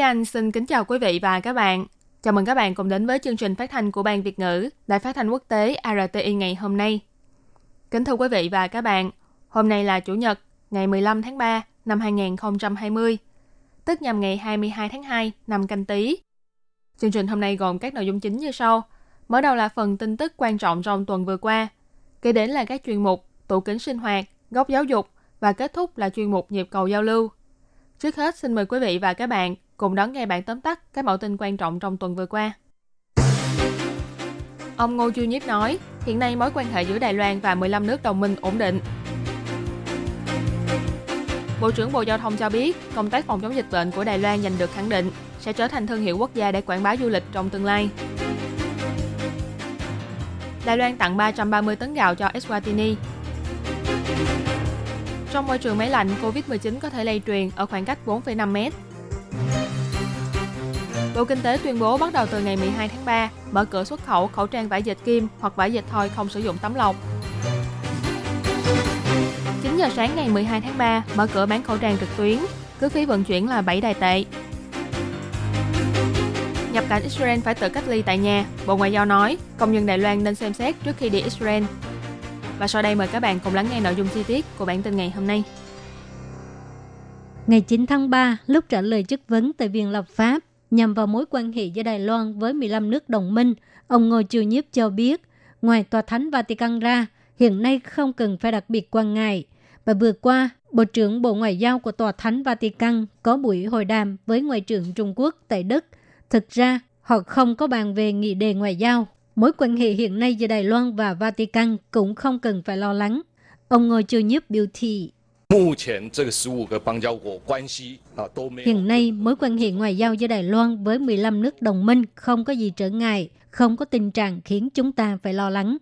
Thúy Anh xin kính chào quý vị và các bạn. Chào mừng các bạn cùng đến với chương trình phát thanh của Ban Việt ngữ, Đài phát thanh quốc tế RTI ngày hôm nay. Kính thưa quý vị và các bạn, hôm nay là Chủ nhật, ngày 15 tháng 3 năm 2020, tức nhằm ngày 22 tháng 2 năm canh tí. Chương trình hôm nay gồm các nội dung chính như sau. Mở đầu là phần tin tức quan trọng trong tuần vừa qua, kế đến là các chuyên mục tủ kính sinh hoạt, góc giáo dục và kết thúc là chuyên mục nhịp cầu giao lưu. Trước hết, xin mời quý vị và các bạn cùng đón nghe bản tóm tắt các mẫu tin quan trọng trong tuần vừa qua. Ông Ngô Chu Nhiếp nói, hiện nay mối quan hệ giữa Đài Loan và 15 nước đồng minh ổn định. Bộ trưởng Bộ Giao thông cho biết, công tác phòng chống dịch bệnh của Đài Loan giành được khẳng định sẽ trở thành thương hiệu quốc gia để quảng bá du lịch trong tương lai. Đài Loan tặng 330 tấn gạo cho Eswatini. Trong môi trường máy lạnh, COVID-19 có thể lây truyền ở khoảng cách 4,5 mét. Bộ Kinh tế tuyên bố bắt đầu từ ngày 12 tháng 3 mở cửa xuất khẩu khẩu trang vải dệt kim hoặc vải dệt thoi không sử dụng tấm lọc. 9 giờ sáng ngày 12 tháng 3 mở cửa bán khẩu trang trực tuyến, cước phí vận chuyển là 7 đài tệ. Nhập cảnh Israel phải tự cách ly tại nhà, Bộ Ngoại giao nói công dân Đài Loan nên xem xét trước khi đi Israel. Và sau đây mời các bạn cùng lắng nghe nội dung chi tiết của bản tin ngày hôm nay. Ngày 9 tháng 3, lúc trả lời chất vấn tại Viện Lập pháp nhằm vào mối quan hệ giữa Đài Loan với 15 nước đồng minh, ông Ngô Chiêu Nhiếp cho biết, ngoài Tòa Thánh Vatican ra, hiện nay không cần phải đặc biệt quan ngại. Và vừa qua, Bộ trưởng Bộ Ngoại giao của Tòa Thánh Vatican có buổi hội đàm với Ngoại trưởng Trung Quốc tại Đức. Thực ra, họ không có bàn về nghị đề ngoại giao. Mối quan hệ hiện nay giữa Đài Loan và Vatican cũng không cần phải lo lắng. Ông Ngô Chiêu Nhiếp biểu thị. Hiện nay, mối quan hệ ngoại giao giữa Đài Loan với 15 nước đồng minh không có gì trở ngại, không có tình trạng khiến chúng ta phải lo lắng.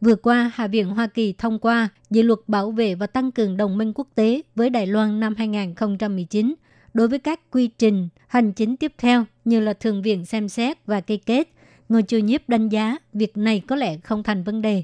Vừa qua, Hạ viện Hoa Kỳ thông qua dự luật bảo vệ và tăng cường đồng minh quốc tế với Đài Loan năm 2019 đối với các quy trình hành chính tiếp theo như là thường viện xem xét và ký kết. Ngô Chu Nhiếp đánh giá việc này có lẽ không thành vấn đề.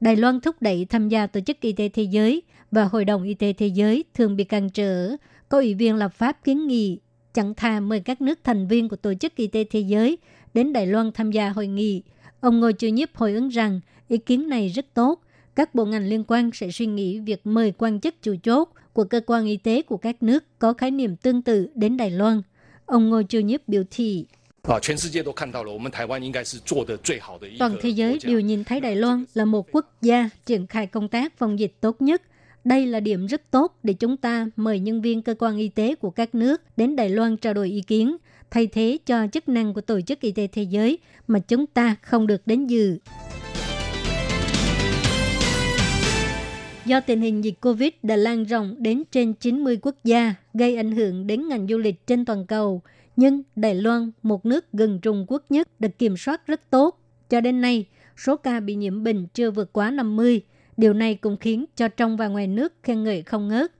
Đài Loan thúc đẩy tham gia Tổ chức Y tế Thế giới – và Hội đồng Y tế Thế giới thường bị cản trở. Có ủy viên lập pháp kiến nghị chẳng thà mời các nước thành viên của Tổ chức Y tế Thế giới đến Đài Loan tham gia hội nghị. Ông Ngô Chiêu Nhiếp hồi ứng rằng ý kiến này rất tốt. Các bộ ngành liên quan sẽ suy nghĩ việc mời quan chức chủ chốt của cơ quan y tế của các nước có khái niệm tương tự đến Đài Loan. Ông Ngô Chiêu Nhiếp biểu thị. À, Toàn thế giới đều nhìn thấy Đài Loan là một quốc gia triển khai công tác phòng dịch tốt nhất – đây là điểm rất tốt để chúng ta mời nhân viên cơ quan y tế của các nước đến Đài Loan trao đổi ý kiến, thay thế cho chức năng của Tổ chức Y tế Thế giới mà chúng ta không được đến dự. Do tình hình dịch Covid đã lan rộng đến trên 90 quốc gia, gây ảnh hưởng đến ngành du lịch trên toàn cầu, nhưng Đài Loan, một nước gần Trung Quốc nhất, được kiểm soát rất tốt. Cho đến nay, số ca bị nhiễm bệnh chưa vượt quá 50. Điều này cũng khiến cho trong và ngoài nước khen ngợi không ngớt.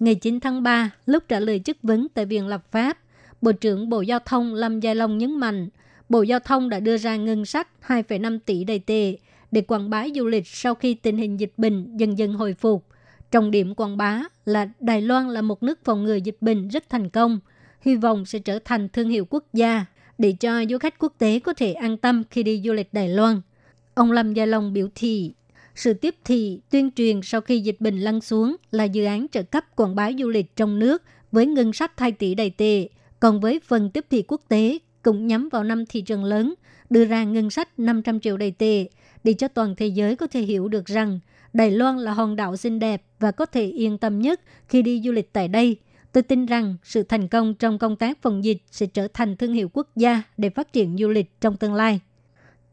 Ngày 9 tháng 3, lúc trả lời chất vấn tại Viện Lập pháp, Bộ trưởng Bộ Giao thông Lâm Gia Long nhấn mạnh, Bộ Giao thông đã đưa ra ngân sách 2,5 tỷ đầy tệ để quảng bá du lịch sau khi tình hình dịch bệnh dần dần hồi phục. Trọng điểm quảng bá là Đài Loan là một nước phòng ngừa dịch bệnh rất thành công, hy vọng sẽ trở thành thương hiệu quốc gia để cho du khách quốc tế có thể an tâm khi đi du lịch Đài Loan. Ông Lâm Gia Long biểu thị, sự tiếp thị, tuyên truyền sau khi dịch bệnh lăn xuống là dự án trợ cấp quảng bá du lịch trong nước với ngân sách 2 tỷ đầy tệ, còn với phần tiếp thị quốc tế cũng nhắm vào năm thị trường lớn, đưa ra ngân sách 500 triệu đầy tệ để cho toàn thế giới có thể hiểu được rằng Đài Loan là hòn đảo xinh đẹp và có thể yên tâm nhất khi đi du lịch tại đây. Tôi tin rằng sự thành công trong công tác phòng dịch sẽ trở thành thương hiệu quốc gia để phát triển du lịch trong tương lai.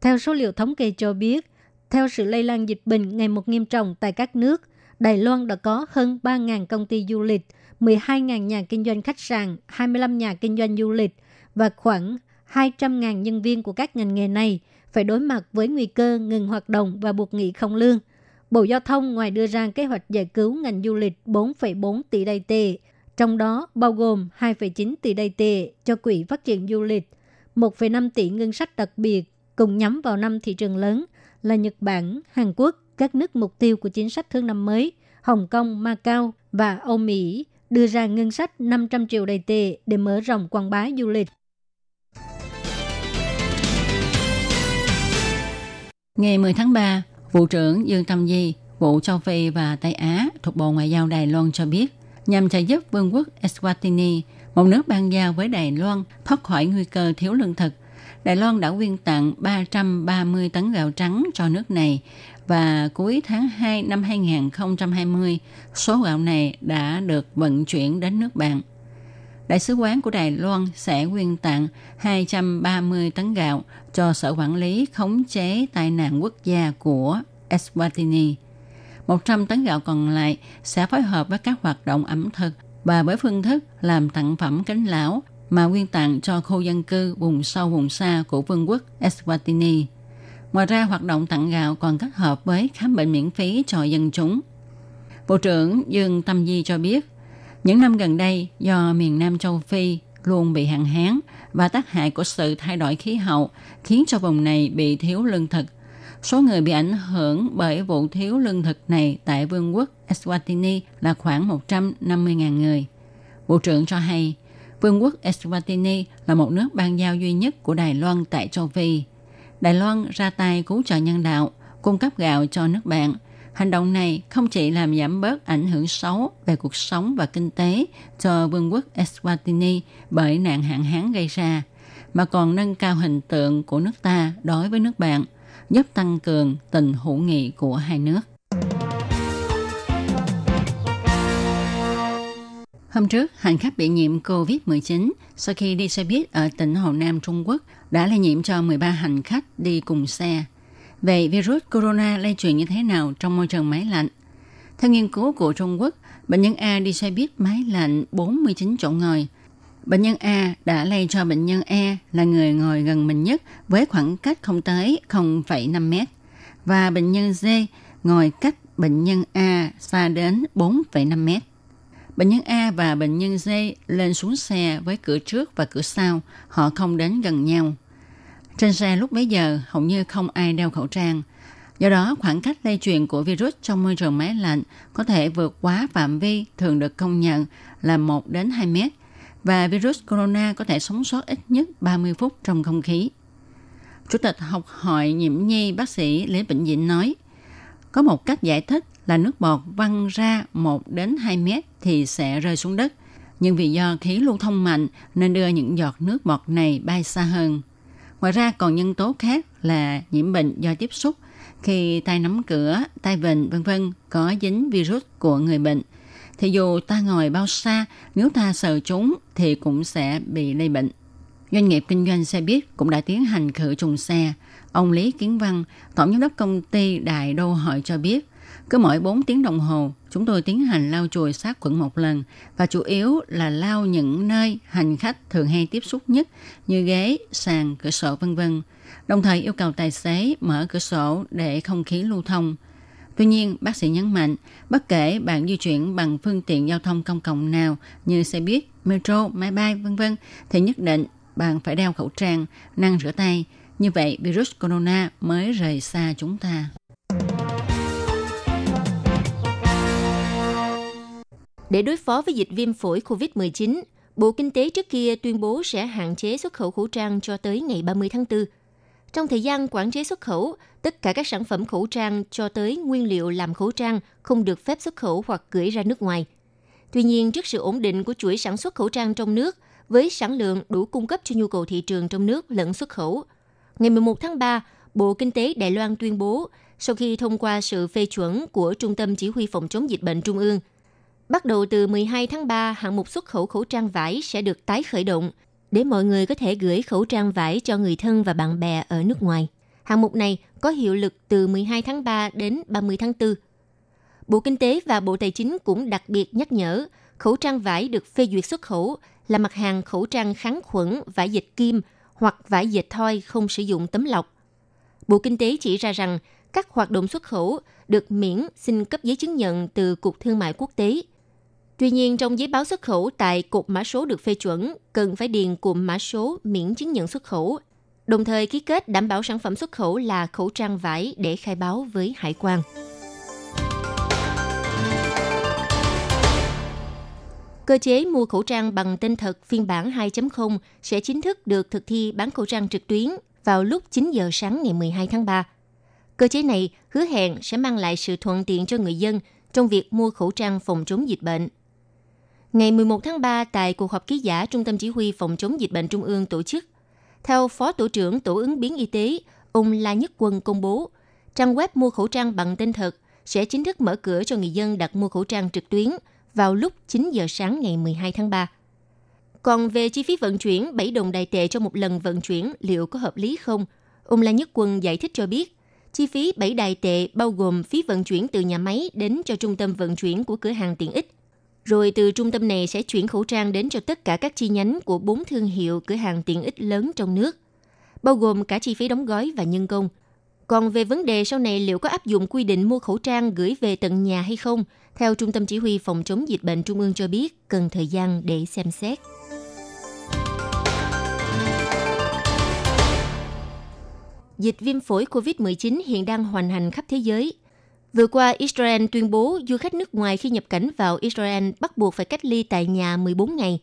Theo số liệu thống kê cho biết, theo sự lây lan dịch bệnh ngày một nghiêm trọng tại các nước, Đài Loan đã có hơn 3.000 công ty du lịch, 12.000 nhà kinh doanh khách sạn, 25 nhà kinh doanh du lịch và khoảng 200.000 nhân viên của các ngành nghề này phải đối mặt với nguy cơ ngừng hoạt động và buộc nghỉ không lương. Bộ Giao thông ngoài đưa ra kế hoạch giải cứu ngành du lịch 4,4 tỷ đài tệ, trong đó bao gồm 2,9 tỷ đài tệ cho Quỹ Phát triển Du lịch, 1,5 tỷ ngân sách đặc biệt cùng nhắm vào năm thị trường lớn là Nhật Bản, Hàn Quốc, các nước mục tiêu của chính sách thương năm mới, Hồng Kông, Macau và Âu Mỹ đưa ra ngân sách 500 triệu đài tệ để mở rộng quảng bá du lịch. Ngày 10 tháng 3, Vụ trưởng Dương Tâm Di, vụ châu Phi và Tây Á thuộc Bộ Ngoại giao Đài Loan cho biết, nhằm trợ giúp Vương quốc Eswatini, một nước ban giao với Đài Loan, thoát khỏi nguy cơ thiếu lương thực. Đài Loan đã quyên tặng 330 tấn gạo trắng cho nước này và cuối tháng 2 năm 2020, số gạo này đã được vận chuyển đến nước bạn. Đại sứ quán của Đài Loan sẽ quyên tặng 230 tấn gạo cho Sở Quản lý Khống chế Tai nạn Quốc gia của Eswatini. 100 tấn gạo còn lại sẽ phối hợp với các hoạt động ẩm thực và với phương thức làm tặng phẩm cánh lão mà quyên tặng cho khu dân cư vùng sâu vùng xa của vương quốc Eswatini. Ngoài ra, hoạt động tặng gạo còn kết hợp với khám bệnh miễn phí cho dân chúng. Bộ trưởng Dương Tâm Di cho biết, những năm gần đây, do miền Nam châu Phi luôn bị hạn hán và tác hại của sự thay đổi khí hậu khiến cho vùng này bị thiếu lương thực. Số người bị ảnh hưởng bởi vụ thiếu lương thực này tại vương quốc Eswatini là khoảng 150.000 người. Bộ trưởng cho hay, vương quốc Eswatini là một nước ban giao duy nhất của Đài Loan tại châu Phi. Đài Loan ra tay cứu trợ nhân đạo, cung cấp gạo cho nước bạn – Hành động này không chỉ làm giảm bớt ảnh hưởng xấu về cuộc sống và kinh tế cho vương quốc Eswatini bởi nạn hạn hán gây ra, mà còn nâng cao hình tượng của nước ta đối với nước bạn, giúp tăng cường tình hữu nghị của hai nước. Hôm trước, hành khách bị nhiễm COVID-19 sau khi đi xe buýt ở tỉnh Hồ Nam Trung Quốc đã lây nhiễm cho 13 hành khách đi cùng xe Vậy virus corona lây truyền như thế nào trong môi trường máy lạnh. Theo nghiên cứu của Trung Quốc, bệnh nhân A đi xe buýt máy lạnh 49 chỗ ngồi. Bệnh nhân A đã lây cho bệnh nhân E là người ngồi gần mình nhất với khoảng cách không tới 0,5 mét. Và bệnh nhân D ngồi cách bệnh nhân A xa đến 4,5 mét. Bệnh nhân A và bệnh nhân D lên xuống xe với cửa trước và cửa sau, họ không đến gần nhau. Trên xe lúc bấy giờ hầu như không ai đeo khẩu trang. Do đó, khoảng cách lây truyền của virus trong môi trường máy lạnh có thể vượt quá phạm vi thường được công nhận là 1 đến 2 mét và virus corona có thể sống sót ít nhất 30 phút trong không khí. Chủ tịch Học hội nhiễm nhi bác sĩ Lý Bệnh Dĩnh nói, có một cách giải thích là nước bọt văng ra 1 đến 2 mét thì sẽ rơi xuống đất. Nhưng vì do khí lưu thông mạnh nên đưa những giọt nước bọt này bay xa hơn. Ngoài ra còn nhân tố khác là nhiễm bệnh do tiếp xúc khi tay nắm cửa, tay vịnh vân vân có dính virus của người bệnh. Thì dù ta ngồi bao xa, nếu ta sờ chúng thì cũng sẽ bị lây bệnh. Doanh nghiệp kinh doanh xe buýt cũng đã tiến hành khử trùng xe. Ông Lý Kiến Văn, tổng giám đốc công ty Đại Đô Hội cho biết, cứ mỗi 4 tiếng đồng hồ, chúng tôi tiến hành lau chùi sát khuẩn một lần và chủ yếu là lau những nơi hành khách thường hay tiếp xúc nhất như ghế, sàn, cửa sổ vân vân. Đồng thời yêu cầu tài xế mở cửa sổ để không khí lưu thông. Tuy nhiên, bác sĩ nhấn mạnh, bất kể bạn di chuyển bằng phương tiện giao thông công cộng nào như xe buýt, metro, máy bay vân vân thì nhất định bạn phải đeo khẩu trang, năng rửa tay. Như vậy, virus corona mới rời xa chúng ta. Để đối phó với dịch viêm phổi COVID-19, Bộ Kinh tế trước kia tuyên bố sẽ hạn chế xuất khẩu khẩu trang cho tới ngày 30 tháng 4. Trong thời gian quản chế xuất khẩu, tất cả các sản phẩm khẩu trang cho tới nguyên liệu làm khẩu trang không được phép xuất khẩu hoặc gửi ra nước ngoài. Tuy nhiên, trước sự ổn định của chuỗi sản xuất khẩu trang trong nước, với sản lượng đủ cung cấp cho nhu cầu thị trường trong nước lẫn xuất khẩu, ngày 11 tháng 3, Bộ Kinh tế Đài Loan tuyên bố, sau khi thông qua sự phê chuẩn của Trung tâm Chỉ huy Phòng chống dịch bệnh Trung ương – Bắt đầu từ 12 tháng 3, hạng mục xuất khẩu khẩu trang vải sẽ được tái khởi động để mọi người có thể gửi khẩu trang vải cho người thân và bạn bè ở nước ngoài. Hạng mục này có hiệu lực từ 12 tháng 3 đến 30 tháng 4. Bộ Kinh tế và Bộ Tài chính cũng đặc biệt nhắc nhở khẩu trang vải được phê duyệt xuất khẩu là mặt hàng khẩu trang kháng khuẩn, vải dệt kim hoặc vải dệt thoi không sử dụng tấm lọc. Bộ Kinh tế chỉ ra rằng các hoạt động xuất khẩu được miễn xin cấp giấy chứng nhận từ Cục Thương mại Quốc tế. Tuy nhiên, trong giấy báo xuất khẩu tại cục mã số được phê chuẩn, cần phải điền cụm mã số miễn chứng nhận xuất khẩu, đồng thời ký kết đảm bảo sản phẩm xuất khẩu là khẩu trang vải để khai báo với hải quan. Cơ chế mua khẩu trang bằng tên thật phiên bản 2.0 sẽ chính thức được thực thi bán khẩu trang trực tuyến vào lúc 9 giờ sáng ngày 12 tháng 3. Cơ chế này hứa hẹn sẽ mang lại sự thuận tiện cho người dân trong việc mua khẩu trang phòng chống dịch bệnh. Ngày 11 tháng 3 tại cuộc họp ký giả Trung tâm Chỉ huy Phòng chống dịch bệnh Trung ương tổ chức, theo Phó Tổ trưởng Tổ ứng biến y tế, ông La Nhất Quân công bố, trang web mua khẩu trang bằng tên thật sẽ chính thức mở cửa cho người dân đặt mua khẩu trang trực tuyến vào lúc 9 giờ sáng ngày 12 tháng 3. Còn về chi phí vận chuyển 7 đồng đài tệ cho một lần vận chuyển liệu có hợp lý không? Ông La Nhất Quân giải thích cho biết, chi phí 7 đài tệ bao gồm phí vận chuyển từ nhà máy đến cho trung tâm vận chuyển của cửa hàng tiện ích. Rồi từ trung tâm này sẽ chuyển khẩu trang đến cho tất cả các chi nhánh của bốn thương hiệu cửa hàng tiện ích lớn trong nước, bao gồm cả chi phí đóng gói và nhân công. Còn về vấn đề sau này liệu có áp dụng quy định mua khẩu trang gửi về tận nhà hay không, theo Trung tâm Chỉ huy Phòng chống dịch bệnh Trung ương cho biết, cần thời gian để xem xét. Dịch viêm phổi COVID-19 hiện đang hoành hành khắp thế giới. Vừa qua, Israel tuyên bố du khách nước ngoài khi nhập cảnh vào Israel bắt buộc phải cách ly tại nhà 14 ngày.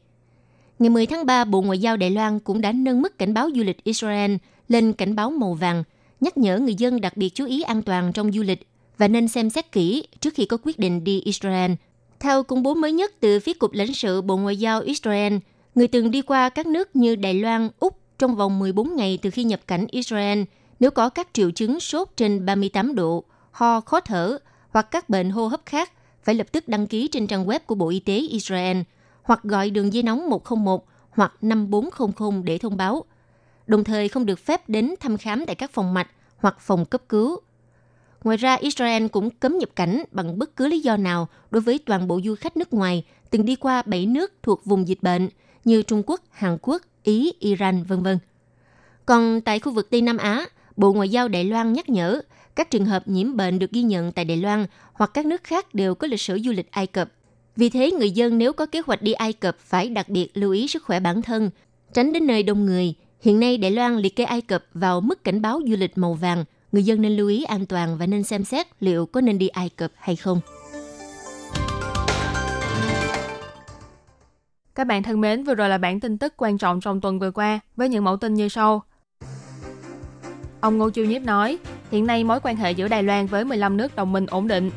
Ngày 10 tháng 3, Bộ Ngoại giao Đài Loan cũng đã nâng mức cảnh báo du lịch Israel lên cảnh báo màu vàng, nhắc nhở người dân đặc biệt chú ý an toàn trong du lịch và nên xem xét kỹ trước khi có quyết định đi Israel. Theo công bố mới nhất từ phía Cục lãnh sự Bộ Ngoại giao Israel, người từng đi qua các nước như Đài Loan, Úc trong vòng 14 ngày từ khi nhập cảnh Israel nếu có các triệu chứng sốt trên 38 độ, ho, khó thở hoặc các bệnh hô hấp khác phải lập tức đăng ký trên trang web của Bộ Y tế Israel hoặc gọi đường dây nóng 101 hoặc 5400 để thông báo. Đồng thời không được phép đến thăm khám tại các phòng mạch hoặc phòng cấp cứu Ngoài ra, Israel cũng cấm nhập cảnh bằng bất cứ lý do nào đối với toàn bộ du khách nước ngoài từng đi qua 7 nước thuộc vùng dịch bệnh như Trung Quốc, Hàn Quốc, Ý, Iran, v.v. Còn tại khu vực Tây Nam Á, Bộ Ngoại giao Đài Loan nhắc nhở các trường hợp nhiễm bệnh được ghi nhận tại Đài Loan hoặc các nước khác đều có lịch sử du lịch Ai Cập. Vì thế, người dân nếu có kế hoạch đi Ai Cập phải đặc biệt lưu ý sức khỏe bản thân, tránh đến nơi đông người. Hiện nay, Đài Loan liệt kê Ai Cập vào mức cảnh báo du lịch màu vàng – người dân nên lưu ý an toàn và nên xem xét liệu có nên đi Ai Cập hay không. Các bạn thân mến, vừa rồi là bản tin tức quan trọng trong tuần vừa qua với những mẫu tin như sau. Ông Ngô Chiêu Nhiếp nói, hiện nay mối quan hệ giữa Đài Loan với 15 nước đồng minh ổn định.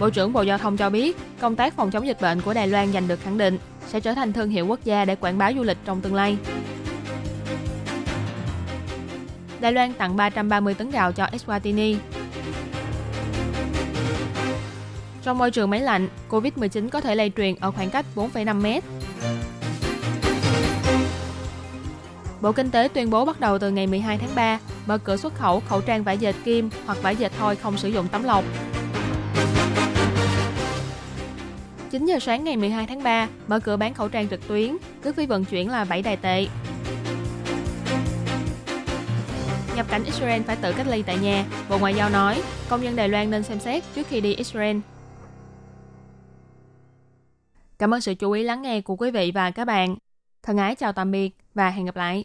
Bộ trưởng Bộ Giao thông cho biết, công tác phòng chống dịch bệnh của Đài Loan giành được khẳng định sẽ trở thành thương hiệu quốc gia để quảng bá du lịch trong tương lai. Đài Loan tặng 330 tấn gạo cho Eswatini. Trong môi trường máy lạnh, COVID-19 có thể lây truyền ở khoảng cách 4,5 mét. Bộ Kinh tế tuyên bố bắt đầu từ ngày 12 tháng 3 mở cửa xuất khẩu khẩu trang vải dệt kim hoặc vải dệt thoi không sử dụng tấm lọc. 9 giờ sáng ngày 12 tháng 3 mở cửa bán khẩu trang trực tuyến, cước phí vận chuyển là 7 đài tệ. Nhập cảnh Israel phải tự cách ly tại nhà. Bộ Ngoại giao nói, công dân Đài Loan nên xem xét trước khi đi Israel. Cảm ơn sự chú ý lắng nghe của quý vị và các bạn. Thân ái chào tạm biệt và hẹn gặp lại.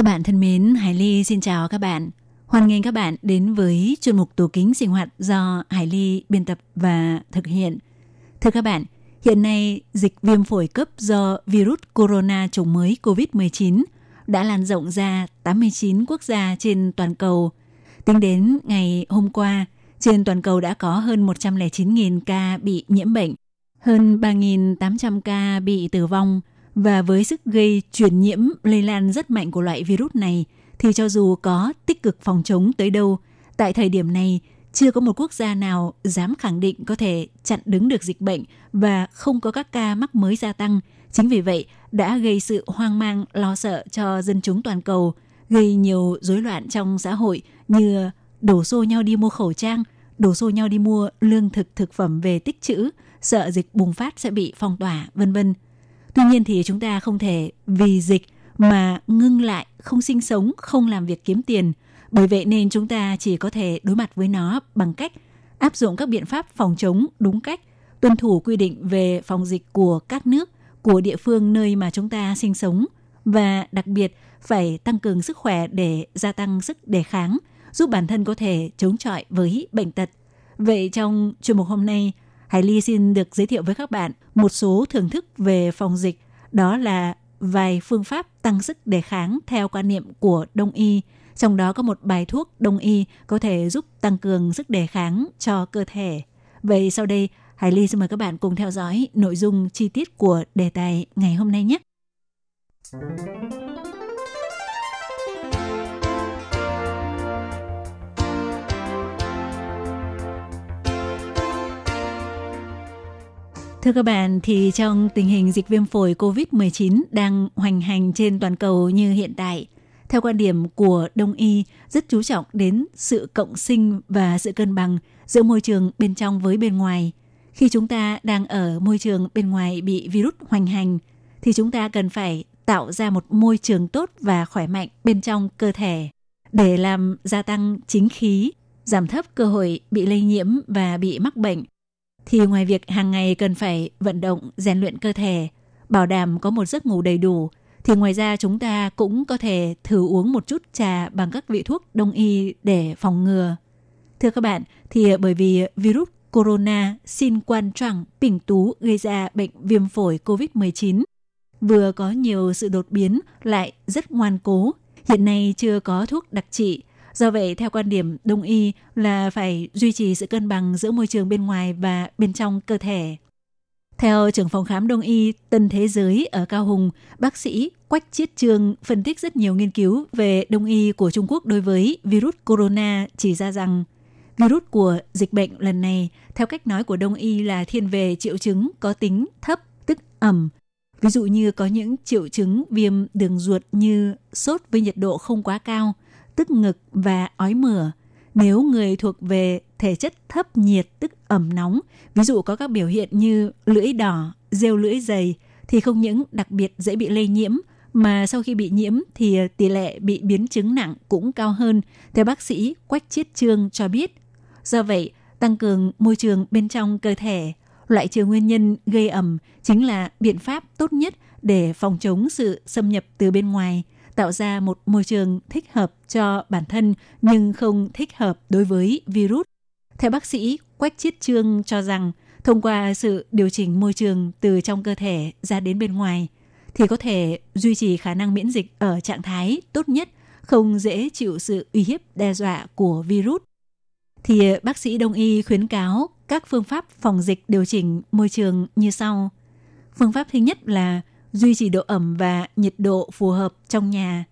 Các bạn thân mến, Hải Ly xin chào các bạn. Hoan nghênh các bạn đến với chuyên mục tủ kính sinh hoạt do Hải Ly biên tập và thực hiện. Thưa các bạn, hiện nay dịch viêm phổi cấp do virus corona chủng mới COVID-19 đã lan rộng ra 89 quốc gia trên toàn cầu. Tính đến ngày hôm qua, trên toàn cầu đã có hơn 109.000 ca bị nhiễm bệnh, hơn 3.800 ca bị tử vong và với sức gây truyền nhiễm lây lan rất mạnh của loại virus này thì cho dù có tích cực phòng chống tới đâu, tại thời điểm này chưa có một quốc gia nào dám khẳng định có thể chặn đứng được dịch bệnh và không có các ca mắc mới gia tăng. Chính vì vậy đã gây sự hoang mang, lo sợ cho dân chúng toàn cầu, gây nhiều rối loạn trong xã hội như đổ xô nhau đi mua khẩu trang, đổ xô nhau đi mua lương thực thực phẩm về tích trữ, sợ dịch bùng phát sẽ bị phong tỏa, vân vân. Tuy nhiên thì chúng ta không thể vì dịch mà ngưng lại, không sinh sống, không làm việc kiếm tiền. Bởi vậy nên chúng ta chỉ có thể đối mặt với nó bằng cách áp dụng các biện pháp phòng chống đúng cách, tuân thủ quy định về phòng dịch của các nước, của địa phương nơi mà chúng ta sinh sống và đặc biệt phải tăng cường sức khỏe để gia tăng sức đề kháng, giúp bản thân có thể chống chọi với bệnh tật. Vậy trong chuyên mục hôm nay, Hải Ly xin được giới thiệu với các bạn một số thưởng thức về phòng dịch, đó là vài phương pháp tăng sức đề kháng theo quan niệm của Đông y. Trong đó có một bài thuốc Đông y có thể giúp tăng cường sức đề kháng cho cơ thể. Vậy sau đây, Hải Ly xin mời các bạn cùng theo dõi nội dung chi tiết của đề tài ngày hôm nay nhé. Thưa các bạn, thì trong tình hình dịch viêm phổi COVID-19 đang hoành hành trên toàn cầu như hiện tại, theo quan điểm của Đông y rất chú trọng đến sự cộng sinh và sự cân bằng giữa môi trường bên trong với bên ngoài. Khi chúng ta đang ở môi trường bên ngoài bị virus hoành hành, thì chúng ta cần phải tạo ra một môi trường tốt và khỏe mạnh bên trong cơ thể để làm gia tăng chính khí, giảm thấp cơ hội bị lây nhiễm và bị mắc bệnh thì ngoài việc hàng ngày cần phải vận động, rèn luyện cơ thể, bảo đảm có một giấc ngủ đầy đủ, thì ngoài ra chúng ta cũng có thể thử uống một chút trà bằng các vị thuốc đông y để phòng ngừa. Thưa các bạn, thì bởi vì virus corona xin quan trọng bình tú gây ra bệnh viêm phổi COVID-19 vừa có nhiều sự đột biến lại rất ngoan cố, hiện nay chưa có thuốc đặc trị Do vậy, theo quan điểm đông y là phải duy trì sự cân bằng giữa môi trường bên ngoài và bên trong cơ thể. Theo trưởng phòng khám đông y Tân Thế Giới ở Cao Hùng, bác sĩ Quách Chiết Trương phân tích rất nhiều nghiên cứu về đông y của Trung Quốc đối với virus corona chỉ ra rằng virus của dịch bệnh lần này, theo cách nói của đông y là thiên về triệu chứng có tính thấp, tức ẩm. Ví dụ như có những triệu chứng viêm đường ruột như sốt với nhiệt độ không quá cao – tức ngực và ói mửa. Nếu người thuộc về thể chất thấp nhiệt tức ẩm nóng, ví dụ có các biểu hiện như lưỡi đỏ, rêu lưỡi dày, thì không những đặc biệt dễ bị lây nhiễm, mà sau khi bị nhiễm thì tỷ lệ bị biến chứng nặng cũng cao hơn, theo bác sĩ Quách Chiết Trương cho biết. Do vậy, tăng cường môi trường bên trong cơ thể, loại trừ nguyên nhân gây ẩm chính là biện pháp tốt nhất để phòng chống sự xâm nhập từ bên ngoài – tạo ra một môi trường thích hợp cho bản thân nhưng không thích hợp đối với virus. Theo bác sĩ Quách Chiết Trương cho rằng, thông qua sự điều chỉnh môi trường từ trong cơ thể ra đến bên ngoài, thì có thể duy trì khả năng miễn dịch ở trạng thái tốt nhất, không dễ chịu sự uy hiếp đe dọa của virus. Thì bác sĩ đông y khuyến cáo các phương pháp phòng dịch điều chỉnh môi trường như sau. Phương pháp thứ nhất là duy trì độ ẩm và nhiệt độ phù hợp trong nhà.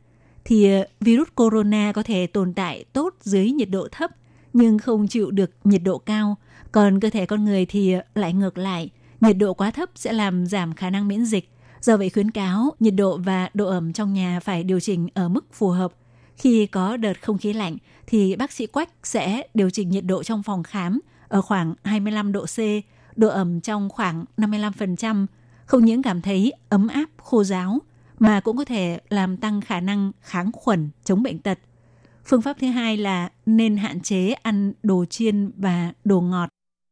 thì ờ, virus corona có thể tồn tại tốt dưới nhiệt độ thấp nhưng không chịu được nhiệt độ cao. Còn cơ thể con người thì ờ, lại ngược lại, nhiệt độ quá thấp sẽ làm giảm khả năng miễn dịch. Do vậy khuyến cáo nhiệt độ và độ ẩm trong nhà phải điều chỉnh ở mức phù hợp. Khi có đợt không khí lạnh thì bác sĩ Quách sẽ điều chỉnh nhiệt độ trong phòng khám ở khoảng 25 độ C, độ ẩm trong khoảng 55%, không những cảm thấy ấm áp, khô ráo, mà cũng có thể làm tăng khả năng kháng khuẩn, chống bệnh tật. Phương pháp thứ hai là nên hạn chế ăn đồ chiên và đồ ngọt.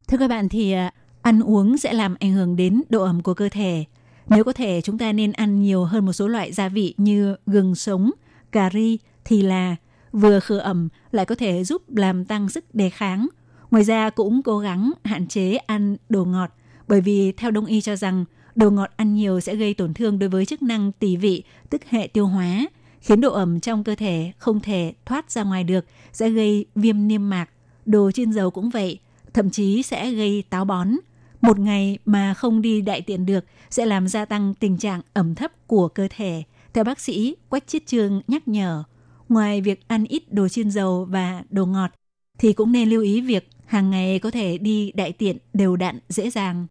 Thưa các bạn thì à, ăn uống sẽ làm ảnh hưởng đến độ ẩm của cơ thể. Nếu có thể chúng ta nên ăn nhiều hơn một số loại gia vị như gừng sống, cà ri, thì là vừa khử ẩm lại có thể giúp làm tăng sức đề kháng. Ngoài ra cũng cố gắng hạn chế ăn đồ ngọt bởi vì theo đông y cho rằng đồ ngọt ăn nhiều sẽ gây tổn thương đối với chức năng tỳ vị, tức hệ tiêu hóa, khiến độ ẩm trong cơ thể không thể thoát ra ngoài được, sẽ gây viêm niêm mạc. Đồ chiên dầu cũng vậy, thậm chí sẽ gây táo bón. Một ngày mà không đi đại tiện được sẽ làm gia tăng tình trạng ẩm thấp của cơ thể. Theo bác sĩ Quách Chiết Trương nhắc nhở, ngoài việc ăn ít đồ chiên dầu và đồ ngọt, thì cũng nên lưu ý việc hàng ngày có thể đi đại tiện đều đặn dễ dàng.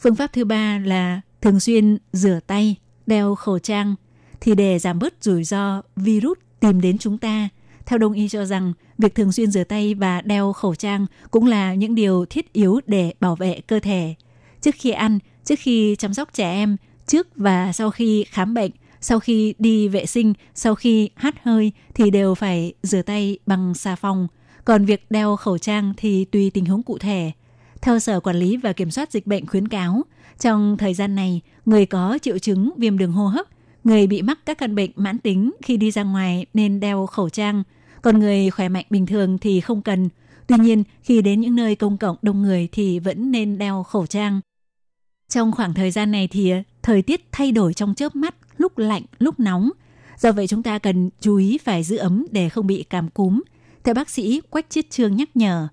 Phương pháp thứ ba là thường xuyên rửa tay, đeo khẩu trang thì để giảm bớt rủi ro virus tìm đến chúng ta. Theo đông y cho rằng, việc thường xuyên rửa tay và đeo khẩu trang cũng là những điều thiết yếu để bảo vệ cơ thể. Trước khi ăn, trước khi chăm sóc trẻ em, trước và sau khi khám bệnh, sau khi đi vệ sinh, sau khi hắt hơi thì đều phải rửa tay bằng xà phòng. Còn việc đeo khẩu trang thì tùy tình huống cụ thể. Theo Sở Quản lý và Kiểm soát Dịch bệnh khuyến cáo, trong thời gian này, người có triệu chứng viêm đường hô hấp, người bị mắc các căn bệnh mãn tính khi đi ra ngoài nên đeo khẩu trang, còn người khỏe mạnh bình thường thì không cần. Tuy nhiên, khi đến những nơi công cộng đông người thì vẫn nên đeo khẩu trang. Trong khoảng thời gian này thì thời tiết thay đổi trong chớp mắt, lúc lạnh, lúc nóng. Do vậy chúng ta cần chú ý phải giữ ấm để không bị cảm cúm. Theo bác sĩ Quách Chiết Trương nhắc nhở,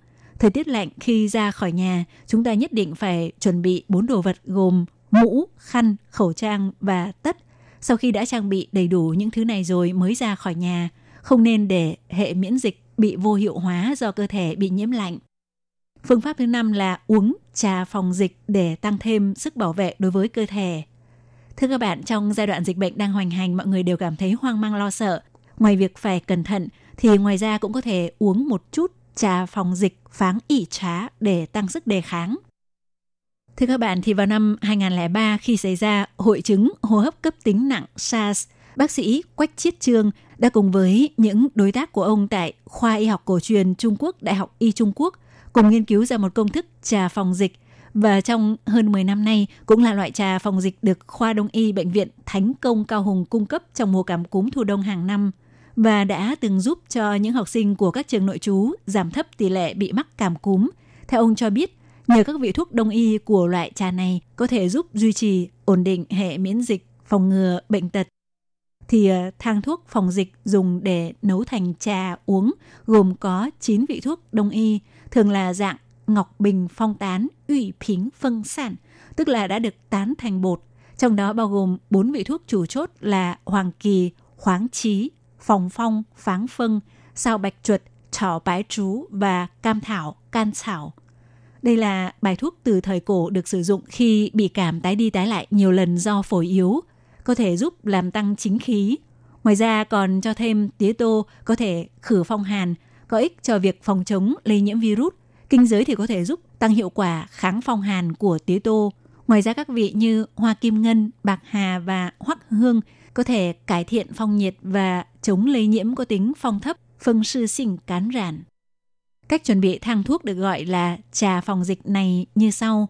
Thời tiết lạnh khi ra khỏi nhà, chúng ta nhất định phải chuẩn bị bốn đồ vật gồm mũ, khăn, khẩu trang và tất. Sau khi đã trang bị đầy đủ những thứ này rồi mới ra khỏi nhà, không nên để hệ miễn dịch bị vô hiệu hóa do cơ thể bị nhiễm lạnh. Phương pháp thứ năm là uống trà phòng dịch để tăng thêm sức bảo vệ đối với cơ thể. Thưa các bạn, trong giai đoạn dịch bệnh đang hoành hành, mọi người đều cảm thấy hoang mang lo sợ. Ngoài việc phải cẩn thận, thì ngoài ra cũng có thể uống một chút trà phòng dịch pháng ỉ trá để tăng sức đề kháng. Thưa các bạn, thì vào năm 2003 khi xảy ra hội chứng hô hấp cấp tính nặng SARS, bác sĩ Quách Chiết Trương đã cùng với những đối tác của ông tại khoa y học cổ truyền Trung Quốc, Đại học Y Trung Quốc cùng nghiên cứu ra một công thức trà phòng dịch và trong hơn 10 năm nay cũng là loại trà phòng dịch được khoa đông y bệnh viện Thánh Công Cao Hùng cung cấp trong mùa cảm cúm thu đông hàng năm – và đã từng giúp cho những học sinh của các trường nội trú giảm thấp tỷ lệ bị mắc cảm cúm. Theo ông cho biết, nhờ các vị thuốc đông y của loại trà này có thể giúp duy trì ổn định hệ miễn dịch, phòng ngừa bệnh tật. Thì ờ, thang thuốc phòng dịch dùng để nấu thành trà uống gồm có 9 vị thuốc đông y, thường là dạng ngọc bình phong tán, ủy phính phân sản, tức là đã được tán thành bột. Trong đó bao gồm 4 vị thuốc chủ chốt là hoàng kỳ, khoáng trí, phòng phong, pháng phân, sao bạch chuột, trỏ bái trú và cam thảo, can thảo. Đây là bài thuốc từ thời cổ được sử dụng khi bị cảm tái đi tái lại nhiều lần do phổi yếu, có thể giúp làm tăng chính khí. Ngoài ra còn cho thêm tía tô có thể khử phong hàn, có ích cho việc phòng chống lây nhiễm virus. Kinh giới thì có thể giúp tăng hiệu quả kháng phong hàn của tía tô. Ngoài ra các vị như hoa kim ngân, bạc hà và hoắc hương có thể cải thiện phong nhiệt và chống lây nhiễm có tính phong thấp, phân sư sinh cán rản. Cách chuẩn bị thang thuốc được gọi là trà phòng dịch này như sau.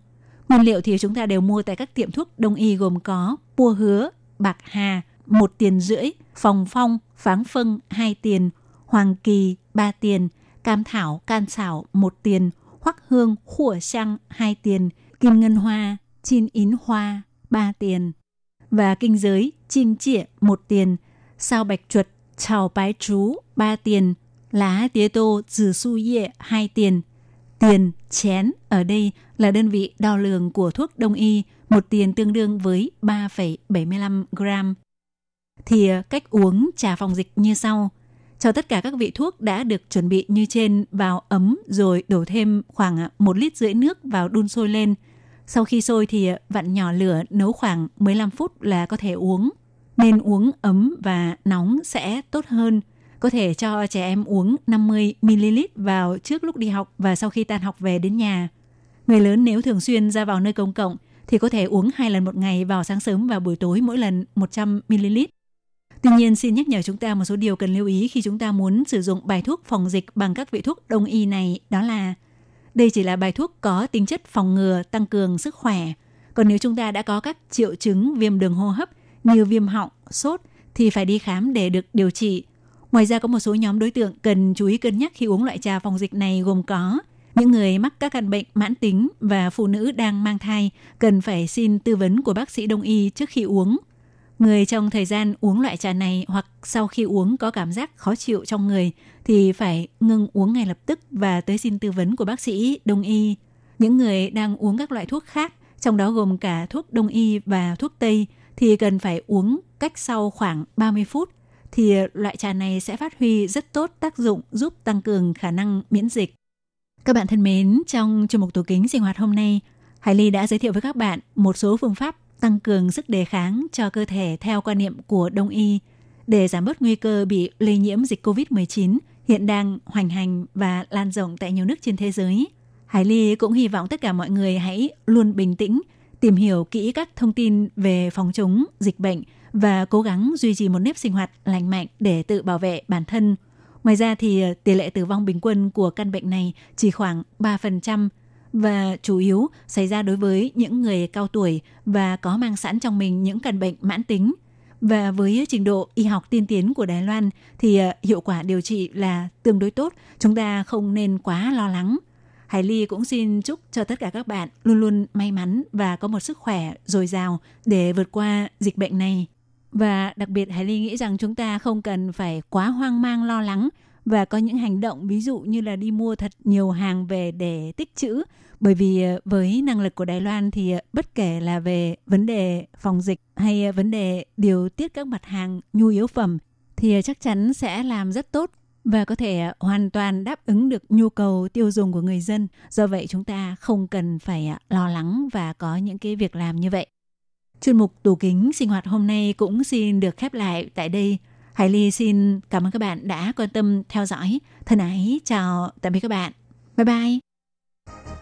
Nguyên liệu thì chúng ta đều mua tại các tiệm thuốc đông y gồm có pua hứa, bạc hà, một tiền rưỡi, phòng phong, pháng phân, hai tiền, hoàng kỳ, ba tiền, cam thảo, can xảo, một tiền, hoắc hương, khủa xăng, hai tiền, kim ngân hoa, chin yến hoa, ba tiền. Và kinh giới, chinh chĩa, một tiền, sao bạch chuột, chào bái chú, ba tiền, lá tía tô, dừ su yệ, hai tiền. Tiền, chén ở đây là đơn vị đo lường của thuốc đông y, một tiền tương đương với 3,75 gram. thì ờ, cách uống trà phòng dịch như sau. Cho tất cả các vị thuốc đã được chuẩn bị như trên vào ấm rồi đổ thêm khoảng ờ, 1 lít rưỡi nước vào đun sôi lên. Sau khi sôi thì ờ, vặn nhỏ lửa nấu khoảng 15 phút là có thể uống. Nên uống ấm và nóng sẽ tốt hơn. Có thể cho trẻ em uống 50ml vào trước lúc đi học và sau khi tan học về đến nhà. Người lớn nếu thường xuyên ra vào nơi công cộng thì có thể uống hai lần một ngày vào sáng sớm và buổi tối mỗi lần 100ml. Tuy nhiên, xin nhắc nhở chúng ta một số điều cần lưu ý khi chúng ta muốn sử dụng bài thuốc phòng dịch bằng các vị thuốc đông y này, đó là đây chỉ là bài thuốc có tính chất phòng ngừa, tăng cường sức khỏe. Còn nếu chúng ta đã có các triệu chứng viêm đường hô hấp như viêm họng, sốt thì phải đi khám để được điều trị. Ngoài ra có một số nhóm đối tượng cần chú ý cân nhắc khi uống loại trà phòng dịch này gồm có những người mắc các căn bệnh mãn tính và phụ nữ đang mang thai cần phải xin tư vấn của bác sĩ đông y trước khi uống. Người trong thời gian uống loại trà này hoặc sau khi uống có cảm giác khó chịu trong người thì phải ngừng uống ngay lập tức và tới xin tư vấn của bác sĩ đông y. Những người đang uống các loại thuốc khác, trong đó gồm cả thuốc đông y và thuốc tây thì cần phải uống cách sau khoảng 30 phút thì loại trà này sẽ phát huy rất tốt tác dụng giúp tăng cường khả năng miễn dịch. Các bạn thân mến, trong chương mục tủ kính sinh hoạt hôm nay, Hải Ly đã giới thiệu với các bạn một số phương pháp tăng cường sức đề kháng cho cơ thể theo quan niệm của Đông y để giảm bớt nguy cơ bị lây nhiễm dịch COVID-19 hiện đang hoành hành và lan rộng tại nhiều nước trên thế giới. Hải Ly cũng hy vọng tất cả mọi người hãy luôn bình tĩnh, tìm hiểu kỹ các thông tin về phòng chống dịch bệnh và cố gắng duy trì một nếp sinh hoạt lành mạnh để tự bảo vệ bản thân. Ngoài ra thì ờ, tỷ lệ tử vong bình quân của căn bệnh này chỉ khoảng 3%, và chủ yếu xảy ra đối với những người cao tuổi và có mang sẵn trong mình những căn bệnh mãn tính. Và với trình độ y học tiên tiến của Đài Loan thì ờ, hiệu quả điều trị là tương đối tốt, chúng ta không nên quá lo lắng. Hải Ly cũng xin chúc cho tất cả các bạn luôn luôn may mắn và có một sức khỏe dồi dào để vượt qua dịch bệnh này. Và đặc biệt Hải Ly nghĩ rằng chúng ta không cần phải quá hoang mang lo lắng và có những hành động ví dụ như là đi mua thật nhiều hàng về để tích trữ bởi vì ờ, với năng lực của Đài Loan thì ờ, bất kể là về vấn đề phòng dịch hay ờ, vấn đề điều tiết các mặt hàng nhu yếu phẩm thì chắc chắn sẽ làm rất tốt và có thể hoàn toàn đáp ứng được nhu cầu tiêu dùng của người dân. Do vậy chúng ta không cần phải lo lắng và có những cái việc làm như vậy. Chuyên mục tủ kính sinh hoạt hôm nay cũng xin được khép lại tại đây. Hải Ly xin cảm ơn các bạn đã quan tâm theo dõi. Thân ái chào tạm biệt các bạn. Bye bye.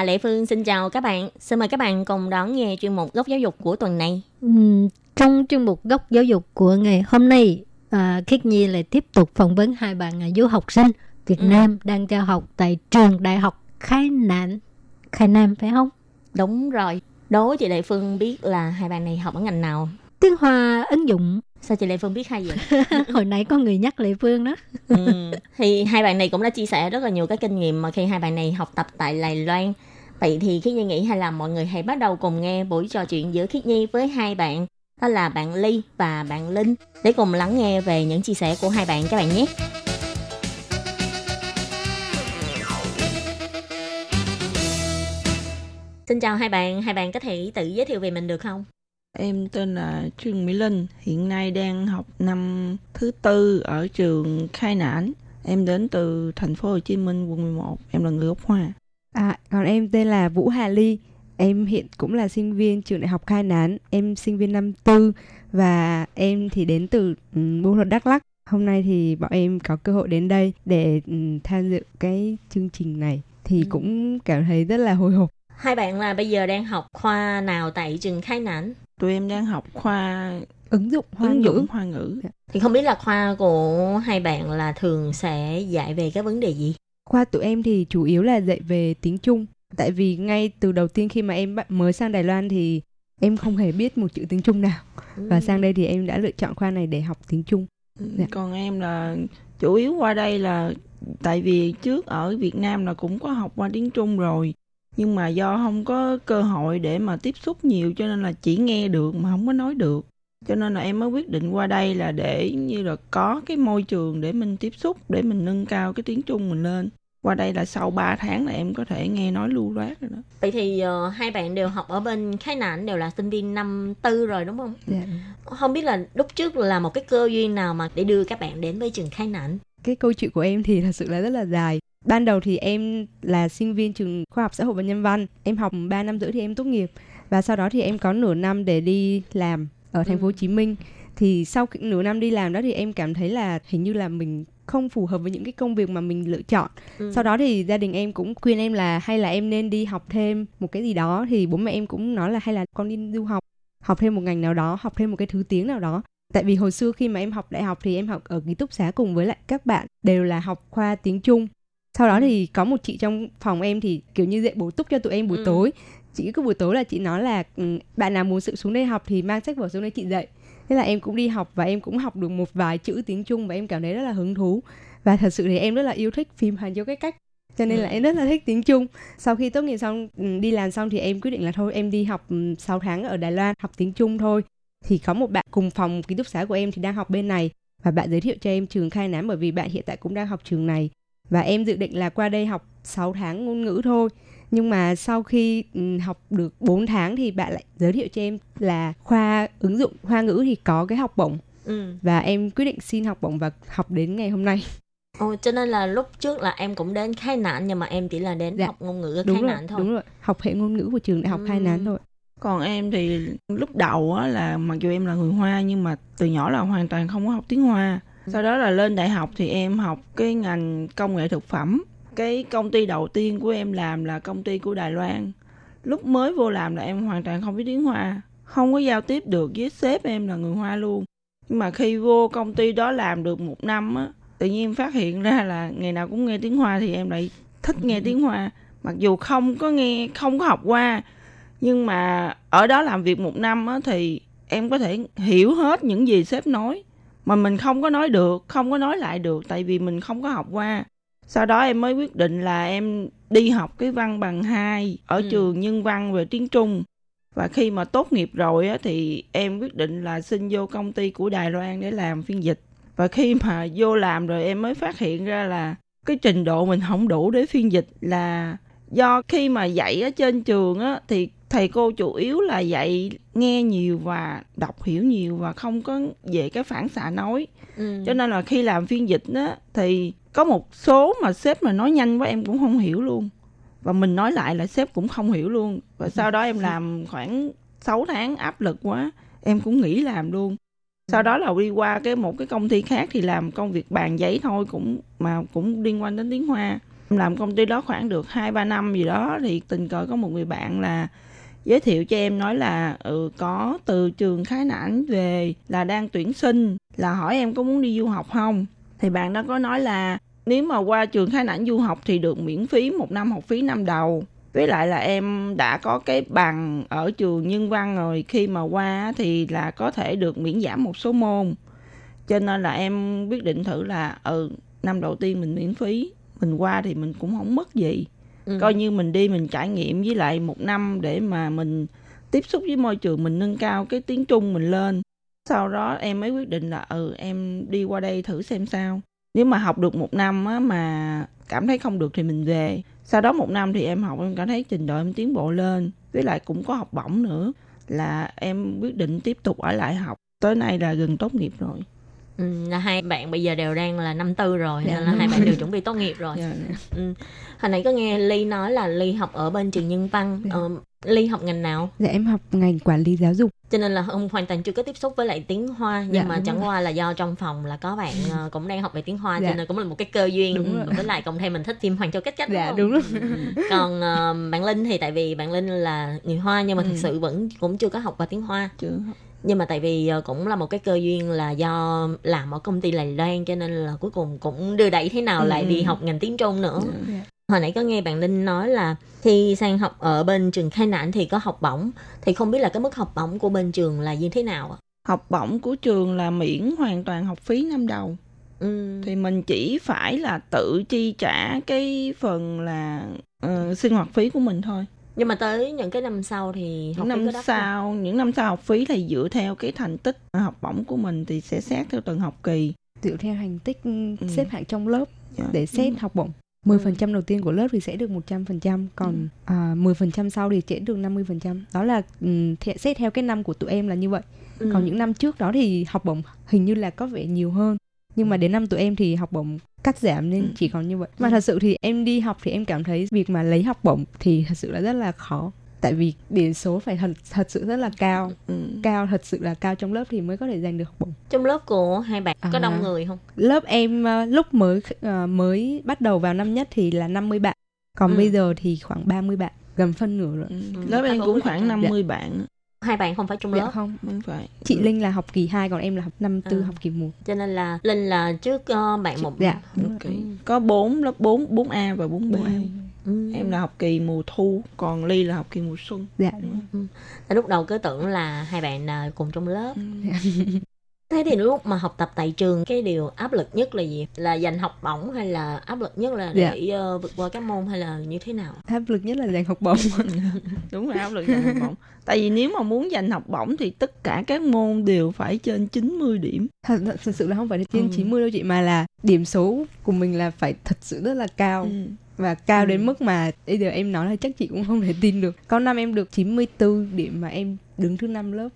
Và Lệ Phương xin chào các bạn. Xin mời các bạn cùng đón nghe chuyên mục góc giáo dục của tuần này. Ừm, trong chuyên mục góc giáo dục của ngày hôm nay, à, Khiết Nhi lại tiếp tục phỏng vấn hai bạn à, du học sinh Việt Ừ. Nam đang theo học tại trường Đại học Khai Nạn, Khai Nam phải không? Đúng rồi. Đố chị Lệ Phương biết là hai bạn này học ở ngành nào? Tiếng Hoa ứng dụng. Sao chị Lệ Phương biết hay vậy? Hồi nãy có người nhắc Lệ Phương đó. ừ. Thì hai bạn này cũng đã chia sẻ rất là nhiều cái kinh nghiệm mà khi hai bạn này học tập tại Đài Loan. Vậy thì Khiết Nhi nghĩ hay là mọi người hãy bắt đầu cùng nghe buổi trò chuyện giữa Khiết Nhi với hai bạn đó là bạn Ly và bạn Linh để cùng lắng nghe về những chia sẻ của hai bạn các bạn nhé. Xin chào hai bạn, hai bạn có thể tự giới thiệu về mình được không? Em tên là Trương Mỹ Linh, hiện nay đang học năm thứ tư ở trường Khai Nản. Em đến từ thành phố Hồ Chí Minh, quận 11. Em là người gốc Hoa. À, còn em tên là Vũ Hà Ly. Em hiện cũng là sinh viên trường đại học Khai Nán. Em sinh viên năm tư và em thì đến từ um, Buôn Lột Đắk Lắk. Hôm nay thì bọn em có cơ hội đến đây để um, tham dự cái chương trình này thì cũng cảm thấy rất là hồi hộp. Hai bạn là bây giờ đang học khoa nào tại trường Khai Nản? Tụi em đang học khoa Ứng dụng hoa ứng ngữ. dụng hoa ngữ. Thì không biết là khoa của hai bạn là thường sẽ dạy về cái vấn đề gì? Khoa tụi em thì chủ yếu là dạy về tiếng Trung. Tại vì ngay từ đầu tiên khi mà em mới sang Đài Loan thì em không hề biết một chữ tiếng Trung nào. Và sang đây thì em đã lựa chọn khoa này để học tiếng Trung. Dạ. Còn em là chủ yếu qua đây là tại vì trước ở Việt Nam là cũng có học qua tiếng Trung rồi. Nhưng mà do không có cơ hội để mà tiếp xúc nhiều cho nên là chỉ nghe được mà không có nói được. Cho nên là em mới quyết định qua đây là để như là có cái môi trường để mình tiếp xúc, để mình nâng cao cái tiếng Trung mình lên. Qua đây là sau 3 tháng là em có thể nghe nói lưu loát rồi đó. Vậy thì ờ, hai bạn đều học ở bên Khai Nản đều là sinh viên năm tư rồi đúng không? Dạ. Không biết là lúc trước là một cái cơ duyên nào mà để đưa các bạn đến với trường Khai Nản? cái câu chuyện của em thì thật sự là rất là dài. Ban đầu thì em là sinh viên trường khoa học xã hội và nhân văn. Em học 3 năm rưỡi thì em tốt nghiệp và sau đó thì em có nửa năm để đi làm ở thành phố Hồ Chí Minh. Thì sau nửa năm đi làm đó thì em cảm thấy là hình như là mình không phù hợp với những cái công việc mà mình lựa chọn. Ừ. Sau đó thì gia đình em cũng khuyên em là hay là em nên đi học thêm một cái gì đó thì bố mẹ em cũng nói là hay là con đi du học, học thêm một ngành nào đó, học thêm một cái thứ tiếng nào đó. Tại vì hồi xưa khi mà em học đại học thì em học ở ký túc xá cùng với lại các bạn đều là học khoa tiếng Trung. Sau đó thì có một chị trong phòng em thì kiểu như dạy bổ túc cho tụi em buổi Ừ. tối. Chị cứ buổi tối là chị nói là "Ừ, bạn nào muốn sự xuống đây học thì mang sách vở xuống đây chị dạy. Thế là em cũng đi học và em cũng học được một vài chữ tiếng Trung và em cảm thấy rất là hứng thú. Và thật sự thì em rất là yêu thích phim Hàn Châu Cách Cách. Cho nên là Ừ. em rất là thích tiếng Trung. Sau khi tốt nghiệp xong ừ, đi làm xong thì em quyết định là thôi em đi học 6 tháng ở Đài Loan học tiếng Trung thôi. Thì có một bạn cùng phòng ký túc xá của em thì đang học bên này và bạn giới thiệu cho em trường khai nám bởi vì bạn hiện tại cũng đang học trường này và em dự định là qua đây học 6 tháng ngôn ngữ thôi nhưng mà sau khi ừ, học được 4 tháng thì bạn lại giới thiệu cho em là khoa ứng dụng hoa ngữ thì có cái học bổng Ừ. và em quyết định xin học bổng và học đến ngày hôm nay Ồ, cho nên là lúc trước là em cũng đến Khai Nản nhưng mà em chỉ là đến Dạ. học ngôn ngữ Khai rồi Nản thôi. đúng rồi học hệ ngôn ngữ của trường đại học khai nán thôi Còn em thì lúc đầu á là mặc dù em là người Hoa nhưng mà từ nhỏ là hoàn toàn không có học tiếng Hoa. Sau đó là lên đại học thì em học cái ngành công nghệ thực phẩm. Cái công ty đầu tiên của em làm là công ty của Đài Loan. Lúc mới vô làm là em hoàn toàn không biết tiếng Hoa. Không có giao tiếp được với sếp em là người Hoa luôn. Nhưng mà khi vô công ty đó làm được một năm á, tự nhiên em phát hiện ra là ngày nào cũng nghe tiếng Hoa thì em lại thích nghe tiếng Hoa. Mặc dù không có nghe, không có học qua nhưng mà ở đó làm việc một năm á, thì em có thể hiểu hết những gì sếp nói mà mình không có nói được không có nói lại được tại vì mình không có học qua sau đó em mới quyết định là em đi học cái văn bằng 2 ở Ừ. trường nhân văn về tiếng Trung và khi mà tốt nghiệp rồi á, thì em quyết định là xin vô công ty của Đài Loan để làm phiên dịch và khi mà vô làm rồi em mới phát hiện ra là cái trình độ mình không đủ để phiên dịch là do khi mà dạy ở trên trường á thì thầy cô chủ yếu là dạy nghe nhiều và đọc hiểu nhiều và không có về cái phản xạ nói Ừ. cho nên là khi làm phiên dịch á thì có một số mà sếp mà nói nhanh quá em cũng không hiểu luôn. Và mình nói lại là sếp cũng không hiểu luôn. Và sau đó em làm khoảng 6 tháng áp lực quá, em cũng nghỉ làm luôn. Sau đó là đi qua cái một cái công ty khác thì làm công việc bàn giấy thôi cũng, mà cũng liên quan đến tiếng hoa. Làm công ty đó khoảng được hai, ba năm gì đó thì tình cờ có một người bạn là giới thiệu cho em nói là ừ có từ trường khái nản về là đang tuyển sinh, là hỏi em có muốn đi du học không? Thì bạn đó có nói là nếu mà qua trường khái nản du học thì được miễn phí một năm học phí năm đầu. Với lại là em đã có cái bằng ở trường nhân văn rồi khi mà qua thì là có thể được miễn giảm một số môn. Cho nên là em quyết định thử là ừ năm đầu tiên mình miễn phí mình qua thì mình cũng không mất gì. Ừ. coi như mình đi mình trải nghiệm với lại một năm để mà mình tiếp xúc với môi trường mình nâng cao cái tiếng trung mình lên sau đó em mới quyết định là ừ em đi qua đây thử xem sao. Nếu mà học được một năm á, mà cảm thấy không được thì mình về. Sau đó một năm thì em học em cảm thấy trình độ em tiến bộ lên. Với lại cũng có học bổng nữa là em quyết định tiếp tục ở lại học. Tới nay là gần tốt nghiệp rồi. Ừ, là hai bạn bây giờ đều đang là năm tư rồi Dạ, nên là đúng hai bạn đều chuẩn bị tốt nghiệp rồi Dạ. ừ. hồi nãy có nghe ly nói là ly học ở bên trường nhân văn Dạ. ờ, ly học ngành nào Dạ em học ngành quản lý giáo dục. cho nên là ông hoàn toàn chưa có tiếp xúc với lại tiếng hoa nhưng Dạ, mà đúng chẳng rồi. qua là do trong phòng là có bạn ờ, cũng đang học về tiếng hoa Dạ. cho nên cũng là một cái cơ duyên Đúng rồi. với lại cộng thêm mình thích phim hoàng châu cách cách Dạ không? đúng rồi. còn ờ, bạn linh thì tại vì bạn linh là người hoa nhưng mà thực Ừ. sự vẫn cũng chưa có học qua tiếng hoa chưa nhưng mà tại vì ờ, cũng là một cái cơ duyên là do làm ở công ty Đài Loan cho nên là cuối cùng cũng đưa đẩy thế nào lại ừ. đi học ngành tiếng Trung nữa Dạ. hồi nãy có nghe bạn Linh nói là khi sang học ở bên trường khai nản thì có học bổng thì không biết là cái mức học bổng của bên trường là như thế nào ạ học bổng của trường là miễn hoàn toàn học phí năm đầu ừ. thì mình chỉ phải là tự chi trả cái phần là ờ, sinh hoạt phí của mình thôi nhưng mà tới những cái năm sau thì học những phí năm có đắt không? sau những năm sau học phí thì dựa theo cái thành tích học bổng của mình thì sẽ xét theo từng học kỳ Dựa theo thành tích Ừ. xếp hạng trong lớp Dạ. để xét học bổng. 10% đầu tiên của lớp thì sẽ được 100%, còn à, 10% sau thì sẽ được 50%. Đó là the- xét theo cái năm của tụi em là như vậy. Ừ. Còn những năm trước đó thì học bổng hình như là có vẻ nhiều hơn. Nhưng mà đến năm tụi em thì học bổng cắt giảm nên chỉ còn như vậy. Mà thật sự thì em đi học thì em cảm thấy việc mà lấy học bổng thì thật sự là rất là khó. Tại vì điểm số phải thật thật sự rất là cao. Ừ. Cao thật sự là cao trong lớp thì mới có thể giành được học bổng. trong lớp của hai bạn có À. đông người không Lớp em ờ, lúc mới ờ, mới bắt đầu vào năm nhất thì là 50 bạn. Còn Ừ. bây giờ thì khoảng 30 bạn, gần phân nửa rồi. Ừ. lớp em cũng khoảng 50 bạn hai bạn không phải trong Dạ lớp không. không phải Chị Linh là học kỳ 2 còn em là học năm tư À. học kỳ 1. cho nên là linh là trước ờ, bạn một Dạ. Ok. có 4 lớp 4 4A và 4B Ừ. em là học kỳ mùa thu còn ly là học kỳ mùa xuân Dạ. Tại lúc đầu cứ tưởng là hai bạn là cùng trong lớp Ừ. thế thì lúc mà học tập tại trường cái điều áp lực nhất là gì là giành học bổng hay là áp lực nhất là để ờ, vượt qua các môn hay là như thế nào Áp lực nhất là giành học bổng. đúng rồi áp lực giành học bổng tại vì nếu mà muốn giành học bổng thì tất cả các môn đều phải trên 90 điểm thật, thật, sự là không phải trên Ừ. 90 đâu chị mà là điểm số của mình là phải thật sự rất là cao. Ừ. và cao Ừ. đến mức mà bây giờ em nói là chắc chị cũng không thể tin được. Có năm em được 94 điểm mà em đứng thứ năm lớp.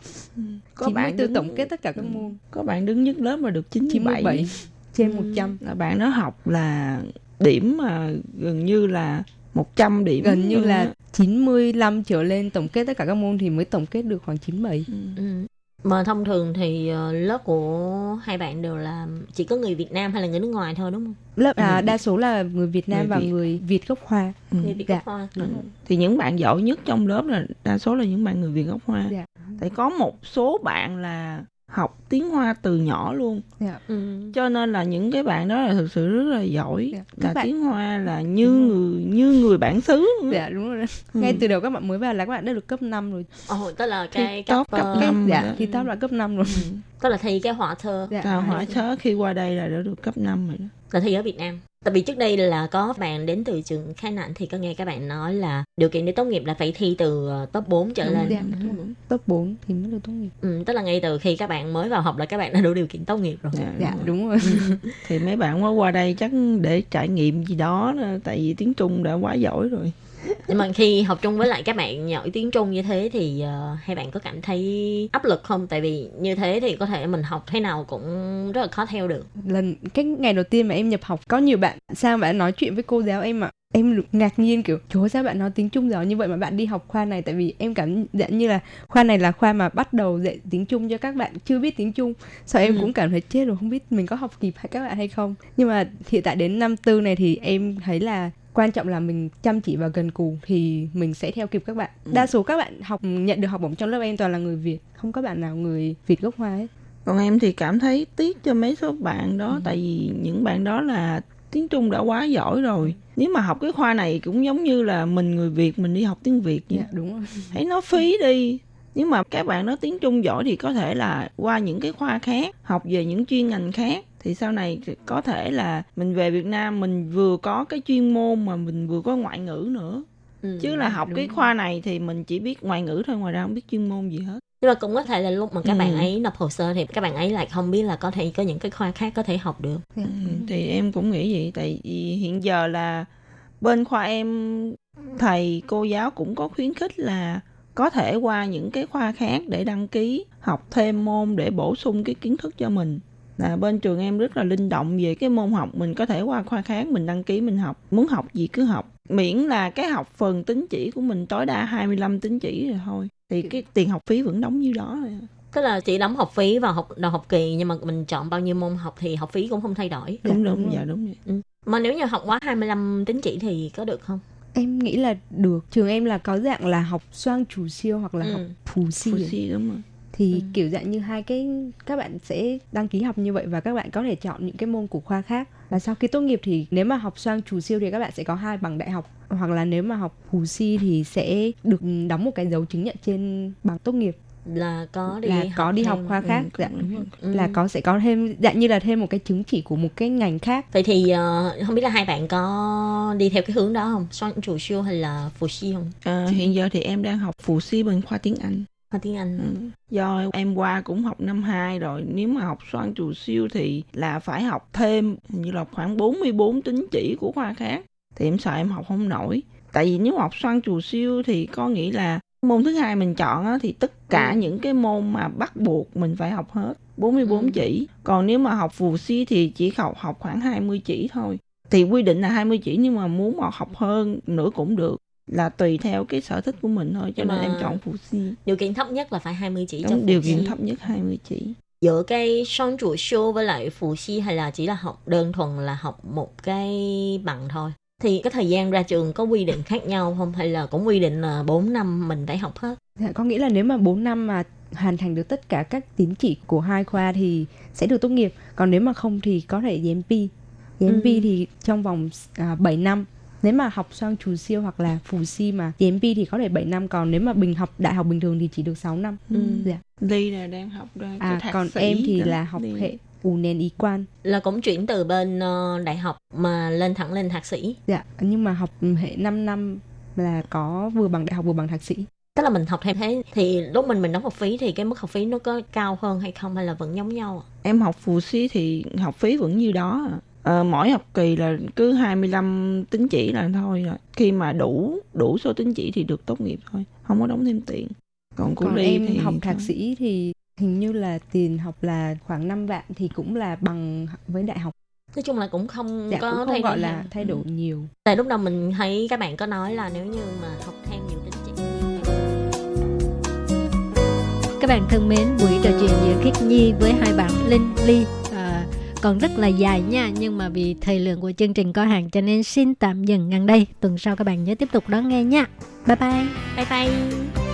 Có 94 bạn đứng, tổng kết tất cả các môn. Có bạn đứng nhất lớp mà được 97, 97 trên Ừ. 100 là bạn đó học là điểm mà gần như là 100 điểm. Gần như luôn là á. 95 trở lên tổng kết tất cả các môn thì mới tổng kết được khoảng 97 Ừ. ừ. mà thông thường thì ờ, lớp của hai bạn đều là chỉ có người Việt Nam hay là người nước ngoài thôi đúng không lớp à, Việt. đa số là người Việt Nam Người và Việt. người Việt gốc Hoa Ừ. người Việt Dạ. gốc Hoa Ừ. thì những bạn giỏi nhất trong lớp là đa số là những bạn người Việt gốc Hoa Dạ. tại có một số bạn là học tiếng Hoa từ nhỏ luôn Dạ. ừ. cho nên là những cái bạn đó là thực sự rất là giỏi Dạ. là bạn- tiếng Hoa là như người như người bản xứ dạ đúng rồi đó. Ừ. ngay từ đầu các bạn mới vào là các bạn đã được cấp 5 rồi Ồ, tức là Thi cái top cấp, cấp ờ, năm. dạ đó. thì top là cấp 5 rồi Ừ. tức là thi cái họa thơ dạ. Hỏi chớ khi qua đây là đã được cấp 5 rồi đó. là thi ở Việt Nam Tại vì trước đây là có bạn đến từ trường khai nặng thì có nghe các bạn nói là điều kiện để tốt nghiệp là phải thi từ ờ, top 4 trở Đúng lên. rồi, đúng. top 4 thì mới được tốt nghiệp. Ừ, tức là ngay từ khi các bạn mới vào học là các bạn đã đủ điều kiện tốt nghiệp rồi. Dạ đúng rồi. thì mấy bạn mới qua đây chắc để trải nghiệm gì đó tại vì tiếng Trung đã quá giỏi rồi Nhưng mà khi học chung với lại các bạn giỏi tiếng Trung như thế thì ờ, hai bạn có cảm thấy áp lực không? Tại vì như thế thì có thể mình học thế nào cũng rất là khó theo được. lần cái ngày đầu tiên mà em nhập học có nhiều bạn sao bạn nói chuyện với cô giáo em ạ em ngạc nhiên kiểu ơi, sao bạn nói tiếng Trung giỏi như vậy mà bạn đi học khoa này tại vì em cảm nhận như là khoa này là khoa mà bắt đầu dạy tiếng Trung cho các bạn chưa biết tiếng Trung sau em Ừ. cũng cảm thấy chết rồi không biết mình có học kịp hay các bạn hay không nhưng mà hiện tại đến năm tư này thì em thấy là quan trọng là mình chăm chỉ và gần cù thì mình sẽ theo kịp các bạn. Đa số các bạn học nhận được học bổng trong lớp em toàn là người Việt không có bạn nào người Việt gốc Hoa hết. Còn em thì cảm thấy tiếc cho mấy số bạn đó tại vì những bạn đó là tiếng Trung đã quá giỏi rồi. Nếu mà học cái khoa này cũng giống như là mình người Việt mình đi học tiếng Việt vậy. Dạ đúng rồi. Thấy nó phí đi. Nếu mà các bạn đó tiếng Trung giỏi thì có thể là qua những cái khoa khác học về những chuyên ngành khác thì sau này có thể là mình về Việt Nam mình vừa có cái chuyên môn mà mình vừa có ngoại ngữ nữa Ừ. chứ là học cái khoa này thì mình chỉ biết ngoại ngữ thôi ngoài ra không biết chuyên môn gì hết Nhưng mà cũng có thể là lúc mà các Ừ. bạn ấy nộp hồ sơ thì các bạn ấy lại không biết là có thể có những cái khoa khác có thể học được. Ừ, thì em cũng nghĩ vậy tại vì hiện giờ là bên khoa em thầy cô giáo cũng có khuyến khích là có thể qua những cái khoa khác để đăng ký học thêm môn để bổ sung cái kiến thức cho mình là bên trường em rất là linh động về cái môn học mình có thể qua khoa khác mình đăng ký mình học muốn học gì cứ học miễn là cái học phần tín chỉ của mình tối đa 25 tín chỉ rồi thôi thì cái tiền học phí vẫn đóng như đó rồi Tức là chỉ đóng học phí vào học đầu học kỳ nhưng mà mình chọn bao nhiêu môn học thì học phí cũng không thay đổi. đúng đúng dạ đúng vậy Mà nếu như học quá 25 tín chỉ thì có được không? Em nghĩ là được. Trường em là có dạng là học xoang chủ siêu hoặc là Ừ. học phù si. Phù si đúng rồi Thì kiểu dạng như hai cái các bạn sẽ đăng ký học như vậy và các bạn có thể chọn những cái môn của khoa khác. Và sau khi tốt nghiệp thì nếu mà học xoang chủ siêu thì các bạn sẽ có hai bằng đại học hoặc là nếu mà học phù si thì sẽ được đóng một cái dấu chứng nhận trên bằng tốt nghiệp Là có đi là học có đi học thêm. khoa khác Ừ, dạ. Ừ. là có sẽ có thêm dạng như là thêm một cái chứng chỉ của một cái ngành khác Vậy thì ờ, không biết là hai bạn có đi theo cái hướng đó không? Soạn chủ siêu hay là phù si không? À, hiện giờ thì em đang học phù si bên khoa tiếng Anh Khoa tiếng Anh. Ừ. Do em qua cũng học năm 2 rồi Nếu mà học xoan trù siêu thì là phải học thêm như là khoảng 44 tín chỉ của khoa khác Thì em sợ em học không nổi Tại vì nếu học xoan trù siêu thì có nghĩa là môn thứ hai mình chọn á, thì tất cả Ừ. những cái môn mà bắt buộc mình phải học hết 44 Ừ. chỉ Còn nếu mà học phù si thì chỉ học học khoảng 20 chỉ thôi Thì quy định là 20 chỉ nhưng mà muốn mà học hơn nữa cũng được là tùy theo cái sở thích của mình thôi cho Nhưng nên em chọn phù si Điều kiện thấp nhất là phải 20 chỉ Đúng, phù điều si. kiện thấp nhất 20 chỉ. giữa cái song chủ siêu với lại phù si hay là chỉ là học đơn thuần là học một cái bằng thôi thì cái thời gian ra trường có quy định khác nhau không hay là cũng quy định là 4 năm mình phải học hết Dạ, có nghĩa là nếu mà 4 năm mà hoàn thành được tất cả các tín chỉ của hai khoa thì sẽ được tốt nghiệp còn nếu mà không thì có thể GMP GMP Ừ. thì trong vòng à, 7 năm nếu mà học xoang trù siêu hoặc là phù si mà GMP thì có thể 7 năm còn nếu mà bình học đại học bình thường thì chỉ được 6 năm Ừ. dạ. Ly là đang học cái à thạc còn sĩ em thì nữa. là học Ly. hệ ù nền ý quan là cũng chuyển từ bên ờ, đại học mà lên thẳng lên thạc sĩ dạ nhưng mà học hệ 5 năm là có vừa bằng đại học vừa bằng thạc sĩ tức là mình học thêm thế thì lúc mình mình đóng học phí thì cái mức học phí nó có cao hơn hay không hay là vẫn giống nhau ạ? Em học phù si thì học phí vẫn như đó. À. Mỗi học kỳ là cứ 25 tín chỉ là thôi rồi. Khi mà đủ đủ số tín chỉ thì được tốt nghiệp thôi. Không có đóng thêm tiền. Còn của còn Ly em thì học thạc sĩ thì hình như là tiền học là khoảng 5 vạn thì cũng là bằng với đại học nói chung là cũng không dạ có cũng thay không gọi đổi là nhiều. thay đổi nhiều tại lúc đầu mình thấy các bạn có nói là nếu như mà học thêm nhiều tín chỉ Các bạn thân mến, buổi trò chuyện giữa Khiết Nhi với hai bạn Linh Ly còn rất là dài nha, nhưng mà vì thời lượng của chương trình có hạn cho nên xin tạm dừng ngang đây. Tuần sau các bạn nhớ tiếp tục đón nghe nha. Bye bye. bye bye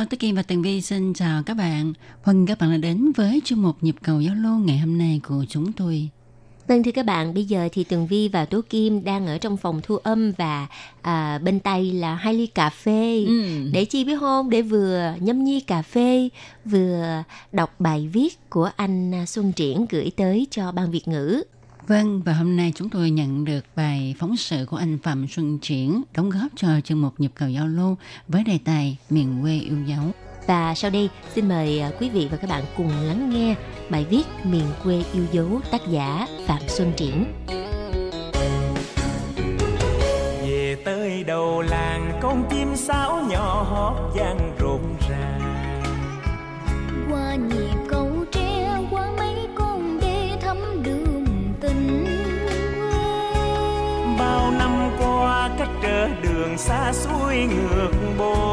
Hello, Kim và Tường Vi xin chào các bạn. Hoan nghênh các bạn đã đến với chuyên mục Nhịp cầu giao lưu ngày hôm nay của chúng tôi. Vâng thưa các bạn, bây giờ thì Tường Vi và Tố Kim đang ở trong phòng thu âm và à, bên tay là hai ly cà phê. Ừ. Để chi biết không? Để vừa nhâm nhi cà phê, vừa đọc bài viết của anh Xuân Triển gửi tới cho ban Việt ngữ. Vâng, và hôm nay chúng tôi nhận được bài phóng sự của anh Phạm Xuân Triển đóng góp cho chương mục Nhịp cầu giao lưu với đề tài Miền quê yêu dấu. Và sau đây xin mời à, quý vị và các bạn cùng lắng nghe bài viết Miền quê yêu dấu tác giả Phạm Xuân Triển. về tới đầu làng con chim sáo nhỏ hót vang xa xuôi ngược bồi.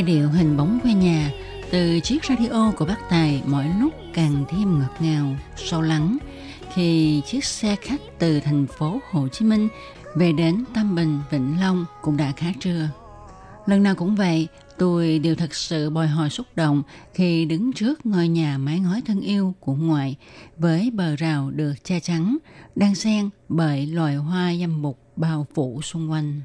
Giai điệu hình bóng quê nhà từ chiếc radio của bác Tài mỗi lúc càng thêm ngọt ngào, sâu lắng khi chiếc xe khách từ thành phố Hồ Chí Minh về đến Tam Bình, Vĩnh Long cũng đã khá trưa. Lần nào cũng vậy, tôi đều thật sự bồi hồi xúc động khi đứng trước ngôi nhà mái ngói thân yêu của ngoại với bờ rào được che chắn, đang xen bởi loài hoa dâm bục bao phủ xung quanh.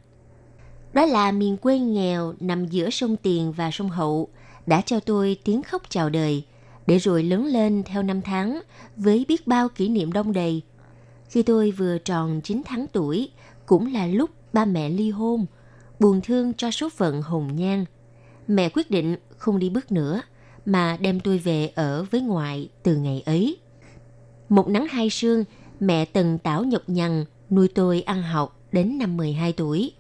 Đó là miền quê nghèo nằm giữa sông Tiền và sông Hậu đã cho tôi tiếng khóc chào đời, để rồi lớn lên theo năm tháng với biết bao kỷ niệm đông đầy. Khi tôi vừa tròn 9 tháng tuổi, cũng là lúc ba mẹ ly hôn, buồn thương cho số phận hồng nhan. Mẹ quyết định không đi bước nữa, mà đem tôi về ở với ngoại từ ngày ấy. Một nắng hai sương, mẹ từng tảo nhọc nhằn nuôi tôi ăn học đến năm 12 tuổi.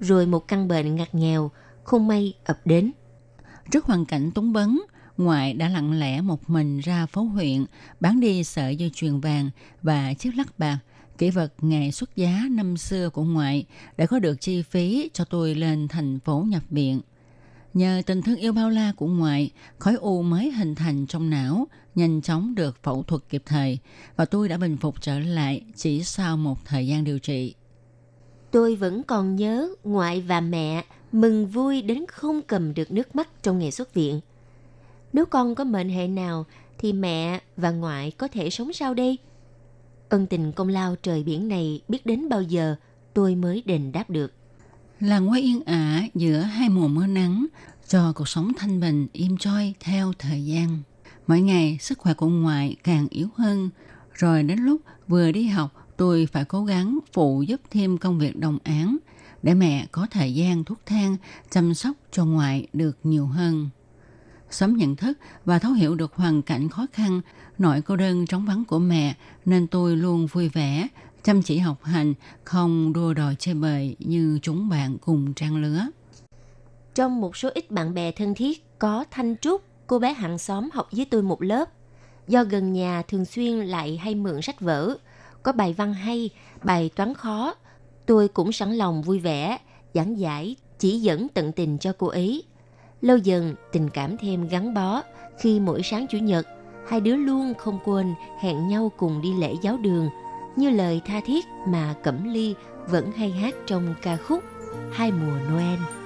Rồi một căn bệnh ngặt nghèo, không may ập đến. Trước hoàn cảnh túng bấn, ngoại đã lặng lẽ một mình ra phố huyện bán đi sợi dây chuyền vàng và chiếc lắc bạc, kỷ vật ngày xuất giá năm xưa của ngoại để có được chi phí cho tôi lên thành phố nhập viện. Nhờ tình thương yêu bao la của ngoại, khối u mới hình thành trong não, nhanh chóng được phẫu thuật kịp thời và tôi đã bình phục trở lại chỉ sau một thời gian điều trị. Tôi vẫn còn nhớ ngoại và mẹ mừng vui đến không cầm được nước mắt trong ngày xuất viện. Nếu con có mệnh hệ nào thì mẹ và ngoại có thể sống sao đây? Ân tình công lao trời biển này biết đến bao giờ tôi mới đền đáp được. Làng quê yên ả giữa hai mùa mưa nắng cho cuộc sống thanh bình im trôi theo thời gian. Mỗi ngày sức khỏe của ngoại càng yếu hơn. Rồi đến lúc vừa đi học tôi phải cố gắng phụ giúp thêm công việc đồng án để mẹ có thời gian thuốc thang chăm sóc cho ngoại được nhiều hơn. Sớm nhận thức và thấu hiểu được hoàn cảnh khó khăn, nỗi cô đơn trống vắng của mẹ nên tôi luôn vui vẻ, chăm chỉ học hành, không đua đòi chơi bời như chúng bạn cùng trang lứa. Trong một số ít bạn bè thân thiết có Thanh Trúc, cô bé hàng xóm học với tôi một lớp. Do gần nhà thường xuyên lại hay mượn sách vở, có bài văn hay, bài toán khó, tôi cũng sẵn lòng vui vẻ, giảng giải, chỉ dẫn tận tình cho cô ấy. Lâu dần, tình cảm thêm gắn bó khi mỗi sáng chủ nhật, hai đứa luôn không quên hẹn nhau cùng đi lễ giáo đường như lời tha thiết mà Cẩm Ly vẫn hay hát trong ca khúc Hai mùa Noel.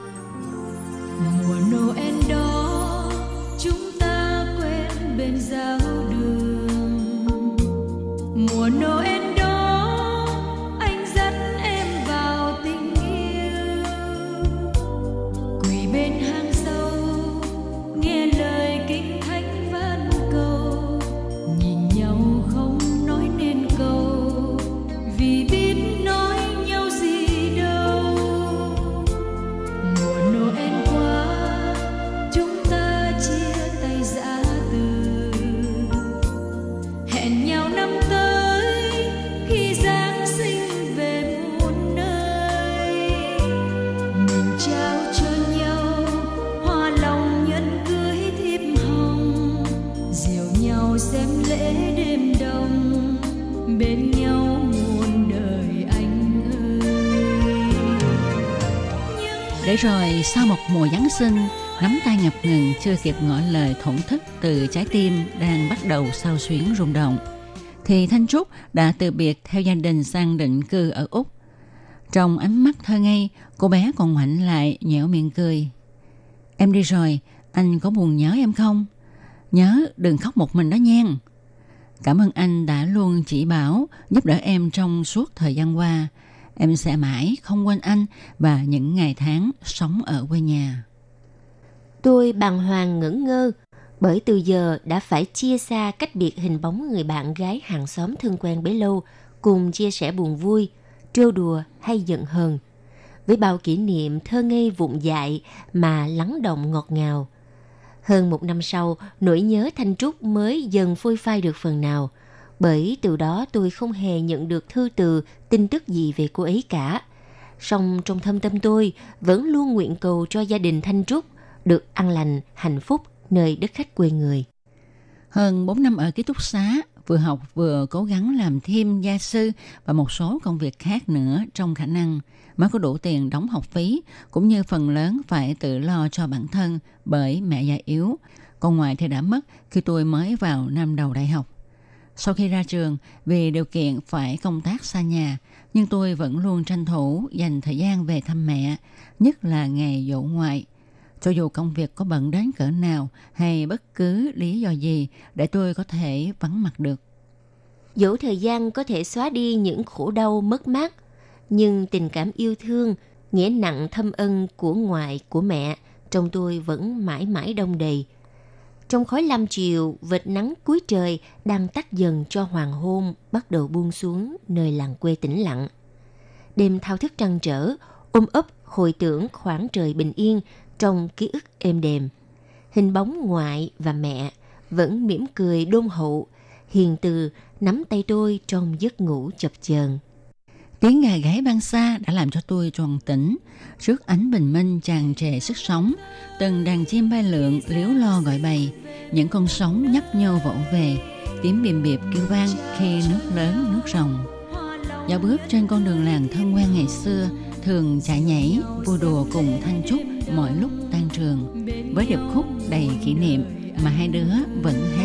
Rồi sau một mùa Giáng sinh, nắm tay ngập ngừng chưa kịp ngỏ lời thổn thức từ trái tim đang bắt đầu sao xuyến rung động, thì Thanh Trúc đã từ biệt theo gia đình sang định cư ở Úc. Trong ánh mắt thơ ngây, cô bé còn ngoảnh lại nhẽo miệng cười. Em đi rồi, anh có buồn nhớ em không? Nhớ đừng khóc một mình đó nha. Cảm ơn anh đã luôn chỉ bảo, giúp đỡ em trong suốt thời gian qua. Em sẽ mãi không quên anh và những ngày tháng sống ở quê nhà. Tôi bàng hoàng ngẩn ngơ bởi từ giờ đã phải chia xa cách biệt hình bóng người bạn gái hàng xóm thân quen bấy lâu cùng chia sẻ buồn vui, trêu đùa hay giận hờn. Với bao kỷ niệm thơ ngây vụn dại mà lắng động ngọt ngào. Hơn một năm sau, nỗi nhớ Thanh Trúc mới dần phôi phai được phần nào. Bởi từ đó tôi không hề nhận được thư từ, tin tức gì về cô ấy cả. Song trong thâm tâm tôi vẫn luôn nguyện cầu cho gia đình Thanh Trúc được an lành, hạnh phúc nơi đất khách quê người. Hơn 4 năm ở ký túc xá, vừa học vừa cố gắng làm thêm gia sư và một số công việc khác nữa trong khả năng mới có đủ tiền đóng học phí, cũng như phần lớn phải tự lo cho bản thân bởi mẹ già yếu. Còn ngoại thì đã mất khi tôi mới vào năm đầu đại học. Sau khi ra trường, vì điều kiện phải công tác xa nhà, nhưng tôi vẫn luôn tranh thủ dành thời gian về thăm mẹ, nhất là ngày dỗ ngoại. Cho dù công việc có bận đến cỡ nào hay bất cứ lý do gì để tôi có thể vắng mặt được. Dẫu thời gian có thể xóa đi những khổ đau mất mát, nhưng tình cảm yêu thương, nghĩa nặng thâm ân của ngoại, của mẹ trong tôi vẫn mãi mãi đông đầy. Trong khói lam chiều, vệt nắng cuối trời đang tắt dần cho hoàng hôn bắt đầu buông xuống nơi làng quê tĩnh lặng. Đêm thao thức trăng trở, um ôm ấp hồi tưởng khoảng trời bình yên trong ký ức êm đềm. Hình bóng ngoại và mẹ vẫn mỉm cười đôn hậu, hiền từ nắm tay tôi trong giấc ngủ chập chờn. Tiếng gà gáy vang xa đã làm cho tôi tròn tỉnh. Trước ánh bình minh tràn trề sức sống, từng đàn chim bay lượn liếu lo gọi bầy, những con sóng nhấp nhô vỗ về, tiếng bìm biệp kêu vang khi nước lớn nước rồng. Dạo bước trên con đường làng thân quen ngày xưa, thường chạy nhảy, vui đùa cùng Thanh Trúc mọi lúc tan trường, với điệp khúc đầy kỷ niệm mà hai đứa vẫn hay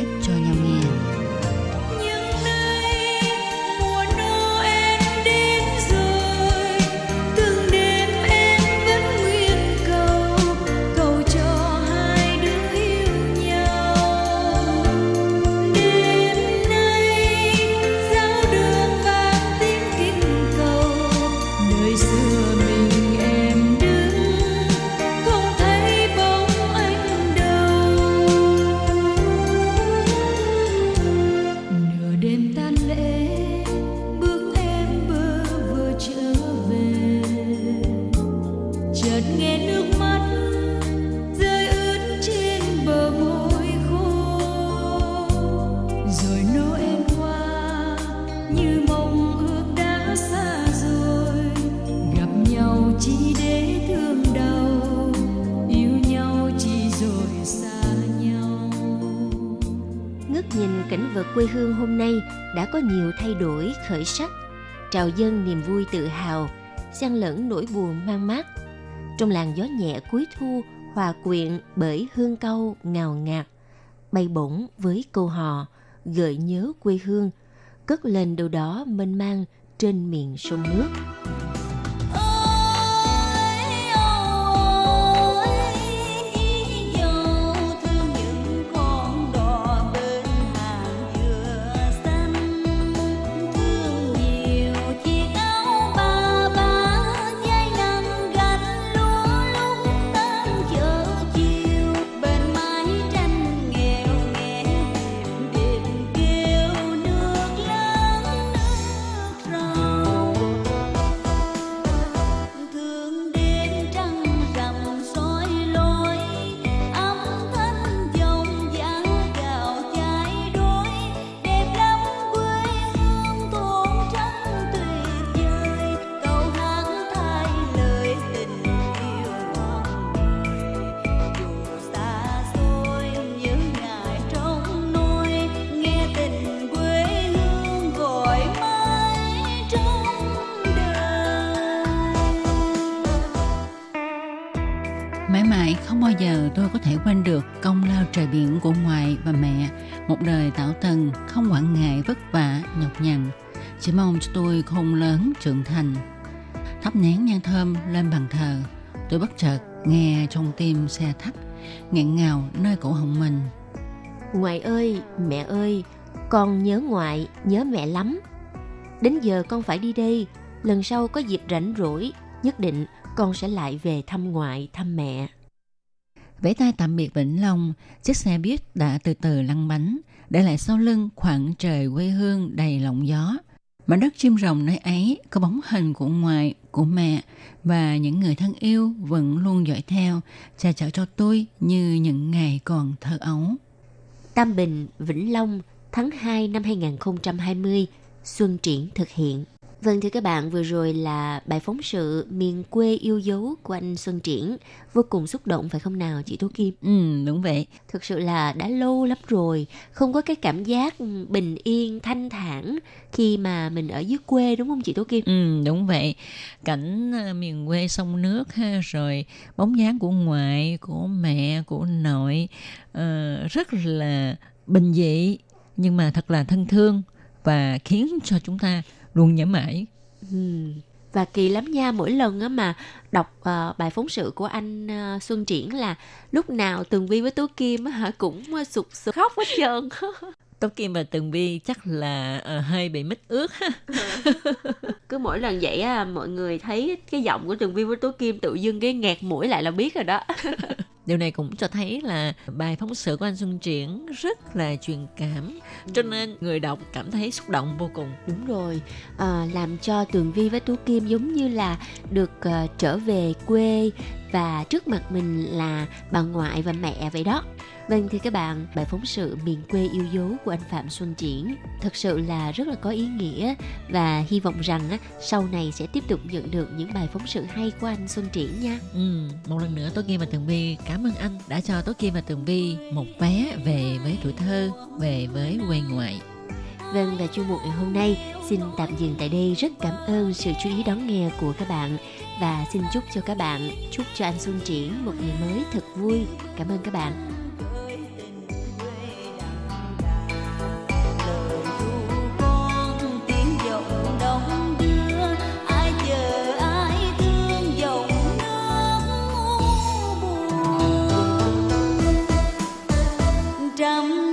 khởi sắc, trào dâng niềm vui tự hào, xen lẫn nỗi buồn mang mát. Trong làn gió nhẹ cuối thu hòa quyện bởi hương câu ngào ngạt, bay bổng với câu hò gợi nhớ quê hương, cất lên đâu đó mênh mang trên miền sông nước. Lắm. Đến giờ con phải đi đây, lần sau có dịp rảnh rỗi, nhất định con sẽ lại về thăm ngoại, thăm mẹ. Vẫy tay tạm biệt Vĩnh Long, chiếc xe buýt đã từ từ lăn bánh, để lại sau lưng khoảng trời quê hương đầy lộng gió. Mảnh đất chim rồng nơi ấy có bóng hình của ngoại, của mẹ và những người thân yêu vẫn luôn dõi theo, che chở cho tôi như những ngày còn thơ ấu. Tam Bình, Vĩnh Long, tháng 2 năm 2020, Xuân Triển thực hiện. Vâng thưa các bạn, vừa rồi là bài phóng sự miền quê yêu dấu của anh Xuân Triển. Vô cùng xúc động phải không nào chị Tố Kim? Ừ, đúng vậy. Thực sự là đã lâu lắm rồi, không có cái cảm giác bình yên, thanh thản khi mà mình ở dưới quê đúng không chị Tố Kim? Ừ, đúng vậy. Cảnh ờ, miền quê sông nước ha, rồi bóng dáng của ngoại, của mẹ, của nội ờ, rất là bình dị nhưng mà thật là thân thương và khiến cho chúng ta luôn nhớ mãi. Ừ. Và kỳ lắm nha, mỗi lần á mà đọc ờ, bài phóng sự của anh ờ, Xuân Triển là lúc nào Tường Vi với Tố Kim á hả cũng ờ, sụt sụt khóc hết trơn. Tố Kim và Tường Vi chắc là ờ, hơi bị mít ướt ha. Cứ mỗi lần vậy á mọi người thấy cái giọng của Tường Vi với Tố Kim tự dưng cái nghẹt mũi lại là biết rồi đó. Điều này cũng cho thấy là bài phóng sự của anh Xuân Triển rất là truyền cảm, cho nên người đọc cảm thấy xúc động vô cùng. Đúng rồi, à, làm cho Tường Vi với Tố Kim giống như là được ờ, trở về quê và trước mặt mình là bà ngoại và mẹ vậy đó. Vâng thì các bạn, bài phóng sự miền quê yêu dấu của anh Phạm Xuân Triển thật sự là rất là có ý nghĩa và hy vọng rằng á, sau này sẽ tiếp tục nhận được những bài phóng sự hay của anh Xuân Triển nha. Ừ, một lần nữa Tố Kim và Tường Vi cảm ơn anh đã cho Tố Kim và Tường Vi một vé về với tuổi thơ, về với quê ngoại. Vâng và chuyên mục ngày hôm nay xin tạm dừng tại đây. Rất cảm ơn sự chú ý đón nghe của các bạn và xin chúc cho các bạn, chúc cho anh Xuân Triển một ngày mới thật vui. Cảm ơn các bạn. trăm